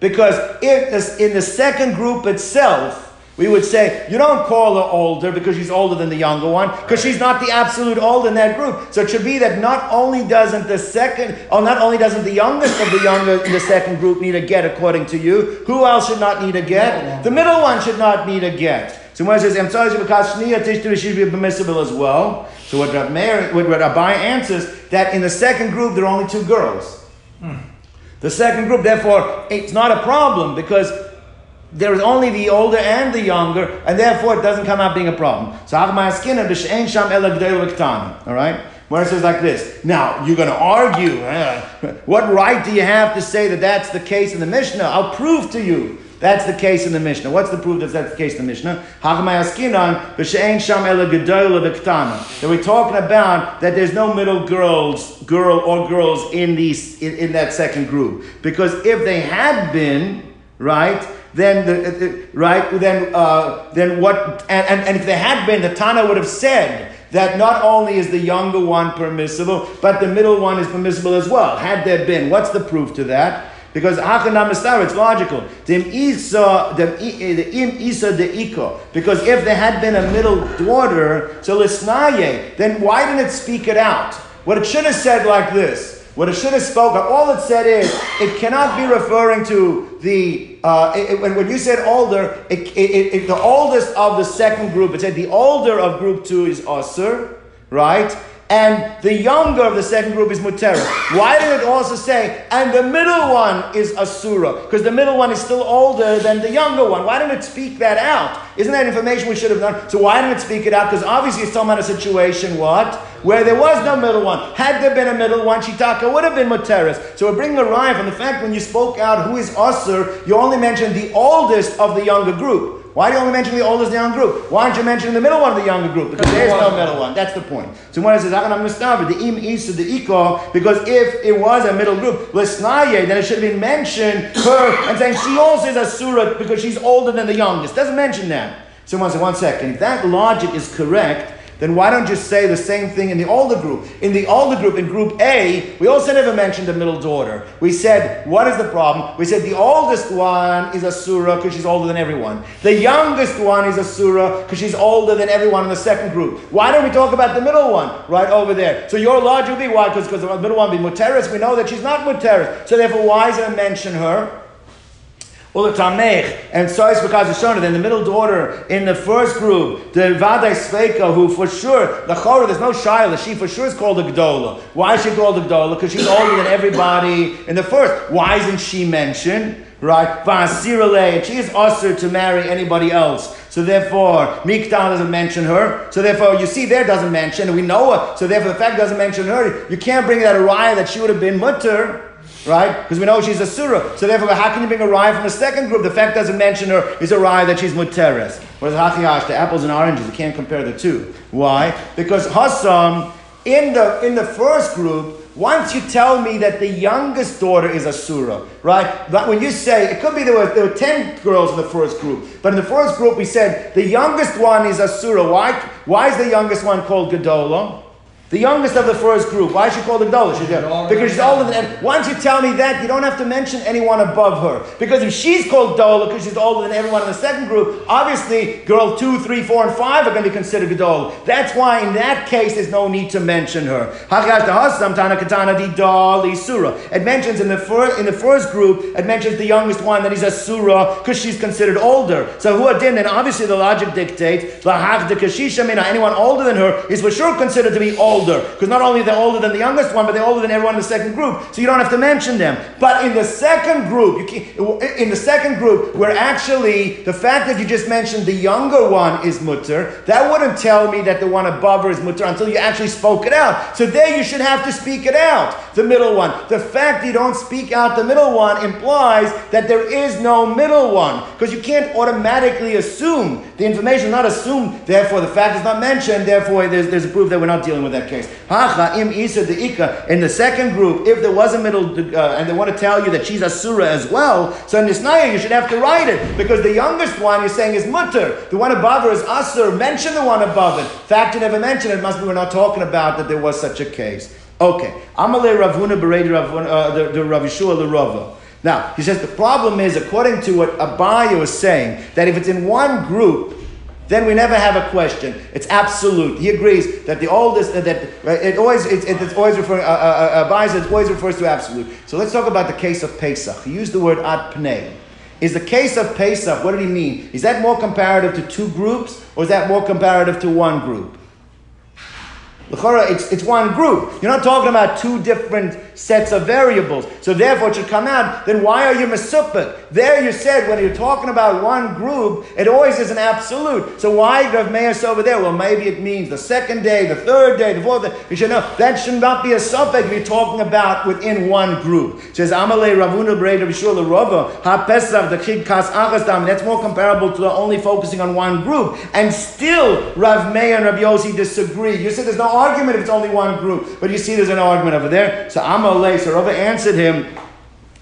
Because if in the second group itself, we would say, you don't call her older because she's older than the younger one, because she's not the absolute old in that group. So it should be that not only doesn't the second, or not only doesn't the youngest of the younger in the second group need a get according to you, who else should not need a get? The middle one should not need a get. So when it says, I'm sorry, because shniya tishtu should be permissible as well. So what Rab Meir, what what Rabbi answers, that in the second group there are only two girls. Hmm. The second group, therefore, it's not a problem because there is only the older and the younger, and therefore it doesn't come out being a problem. So all right? Where it says like this. Now, you're going to argue. eh, what right do you have to say that that's the case in the Mishnah? I'll prove to you that's the case in the Mishnah. What's the proof that that's the case in the Mishnah? That we're talking about that there's no middle girls, girl or girls in these in, in that second group. Because if they had been, right, then the, right, then uh, then what? And, and, and if they had been, the Tana would have said that not only is the younger one permissible, but the middle one is permissible as well. Had there been, what's the proof to that? Because Hachanam Mistar, it's logical. Dem Isa, the Im Isa. Because if there had been a middle daughter, so Lisnaye, then why didn't it speak it out? What it should have said like this. What it should have spoken, all it said is, it cannot be referring to the, uh, it, it- when, you said older, it- the oldest of the second group, it said the older of group two is Asr, right? And the younger of the second group is Mutera. Why did it also say, and the middle one is Asura? Because the middle one is still older than the younger one. Why didn't it speak that out? Isn't that information we should have done? So why didn't it speak it out? Because obviously it's talking about a situation, what? Where there was no middle one. Had there been a middle one, Shitaka would have been Muteris. So we're bringing a rhyme from the fact when you spoke out who is Asur, you only mentioned the oldest of the younger group. Why do you only mention the oldest young group? Why aren't you mentioning the middle one of the younger group? Because there's no middle one. That's the point. So when it says "Achanam Mustafa," the im isa the iko, because if it was a middle group, lisnaye, then it should have been mentioned her and saying she also is a surah because she's older than the youngest. Doesn't mention that. So one one second. If that logic is correct, then why don't you say the same thing in the older group? In the older group, in group A, we also never mentioned the middle daughter. We said, what is the problem? We said the oldest one is a surah because she's older than everyone. The youngest one is a surah because she's older than everyone in the second group. Why don't we talk about the middle one right over there? So your logic would be why? Because the middle one be muteris. We know that she's not muteris. So therefore, why is it mention her? Well, the Tamech, and shown that in the middle daughter in the first group, the Vadai Sveika, who for sure, the Chora, there's no Shaila, she for sure is called a Gdola. Why is she called a Gdola? Because she's older than everybody in the first. Why isn't she mentioned? Right? Vasirale, she is usher to marry anybody else. So therefore, Mikdal doesn't mention her. So therefore, you see there doesn't mention, and we know her. So therefore, the fact doesn't mention her, you can't bring that raya that she would have been mutter right? Because we know she's a surah. So therefore, how can you bring a rye from the second group? The fact doesn't mention her is a rye that she's muteres. Whereas hachiyash, the apples and oranges, you can't compare the two. Why? Because Hassam, in the in the first group, once you tell me that the youngest daughter is a surah, right? When you say it could be there were there were ten girls in the first group, but in the first group we said the youngest one is a surah. Why? Why is the youngest one called Gedola? The youngest of the first group. Why is she called a Gdola? She's because she's older than. And once you tell me that, you don't have to mention anyone above her. Because if she's called Gdola because she's older than everyone in the second group, obviously girl two, three, four, and five are going to be considered Gdola. That's why in that case there's no need to mention her. It mentions in the first in the first group, it mentions the youngest one that is a surah because she's considered older. So who then obviously the logic dictates anyone older than her is for sure considered to be older older, because not only they're older than the youngest one, but they're older than everyone in the second group. So you don't have to mention them. But in the second group, you can, in the second group, where actually the fact that you just mentioned the younger one is mutter, that wouldn't tell me that the one above her is mutter until you actually spoke it out. So there you should have to speak it out, the middle one. The fact that you don't speak out the middle one implies that there is no middle one, because you can't automatically assume the information, not assume, therefore the fact is not mentioned, therefore there's, there's a proof that we're not dealing with that case. Hacha im isa de ika. In the second group, if there was a middle, uh, and they want to tell you that she's a asura as well, so in Nisnaya you should have to write it, because the youngest one you're saying is mutter. The one above her is asur. Mention the one above it. Fact you never mentioned it, must be we're not talking about that there was such a case. Okay. Amalei Ravuna Beredi Ravuna, uh, the, the Rav Yeshua the Rava. Now, he says the problem is, according to what Abaya was saying, that if it's in one group, then we never have a question. It's absolute. He agrees that the oldest, uh, that right, it always, it, it, it's always referring, uh, uh, uh, it always refers to absolute. So let's talk about the case of Pesach. He used the word ad pnei. Is the case of Pesach, what did he mean? Is that more comparative to two groups, or is that more comparative to one group? L'chora, it's, it's one group. You're not talking about two different sets of variables. So therefore, it should come out, then why are you mesupik? There you said, when you're talking about one group, it always is an absolute. So why Rav Meir over there? Well, maybe it means the second day, the third day, the fourth day. You should know, that should not be a suffix you're talking about within one group. It says, Amalei Ravuna Brei Rav Shua Rava, Ha Pesach, the Chid Kas. That's more comparable to only focusing on one group. And still, Rav Meir and Rav Yossi disagree. You said there's no argument if it's only one group. But you see there's an argument over there. So Amalei, so Rava answered him,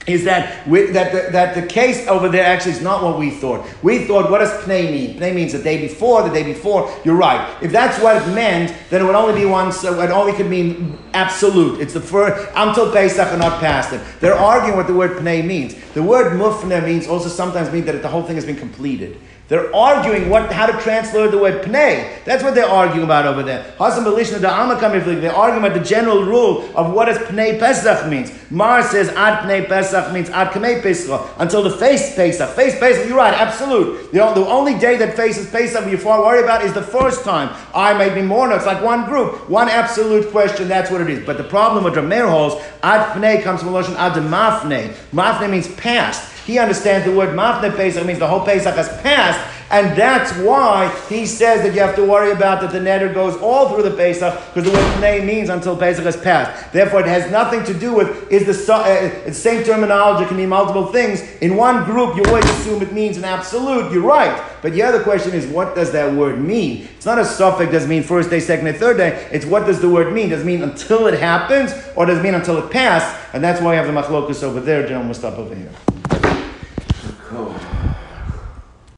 is that we, that, the, that the case over there actually is not what we thought. We thought, what does pnei mean? Pnei means the day before, the day before. You're right. If that's what it meant, then it would only be so it only could mean absolute. It's the first, until Pesach and not past it. They're arguing what the word pnei means. The word mufne means also sometimes means that the whole thing has been completed. They're arguing what, how to translate the word pnei. That's what they're arguing about over there. hasan They're arguing about the general rule of what does pnei pesach means. Mar says ad pnei pesach means ad kamei pesach until the face pesach. Face pesach, you're right, absolute. The, the only day that faces pesach you far worry about is the first time. I may be mourner. It's like one group, one absolute question. That's what it is. But the problem with Rameir holds ad pnei comes from the Lashon ad mafne. Mafne means past. He understands the word mafne Pesach means the whole Pesach has passed, and that's why he says that you have to worry about that the neder goes all through the Pesach, because the word pnei means until Pesach has passed. Therefore, it has nothing to do with, is the uh, same terminology can mean multiple things. In one group, you always assume it means an absolute, you're right. But the other question is, what does that word mean? It's not a suffix, does mean first day, second day, third day. It's what does the word mean? Does it mean until it happens, or does it mean until it passed? And that's why I have the machlokus over there, General stop over here.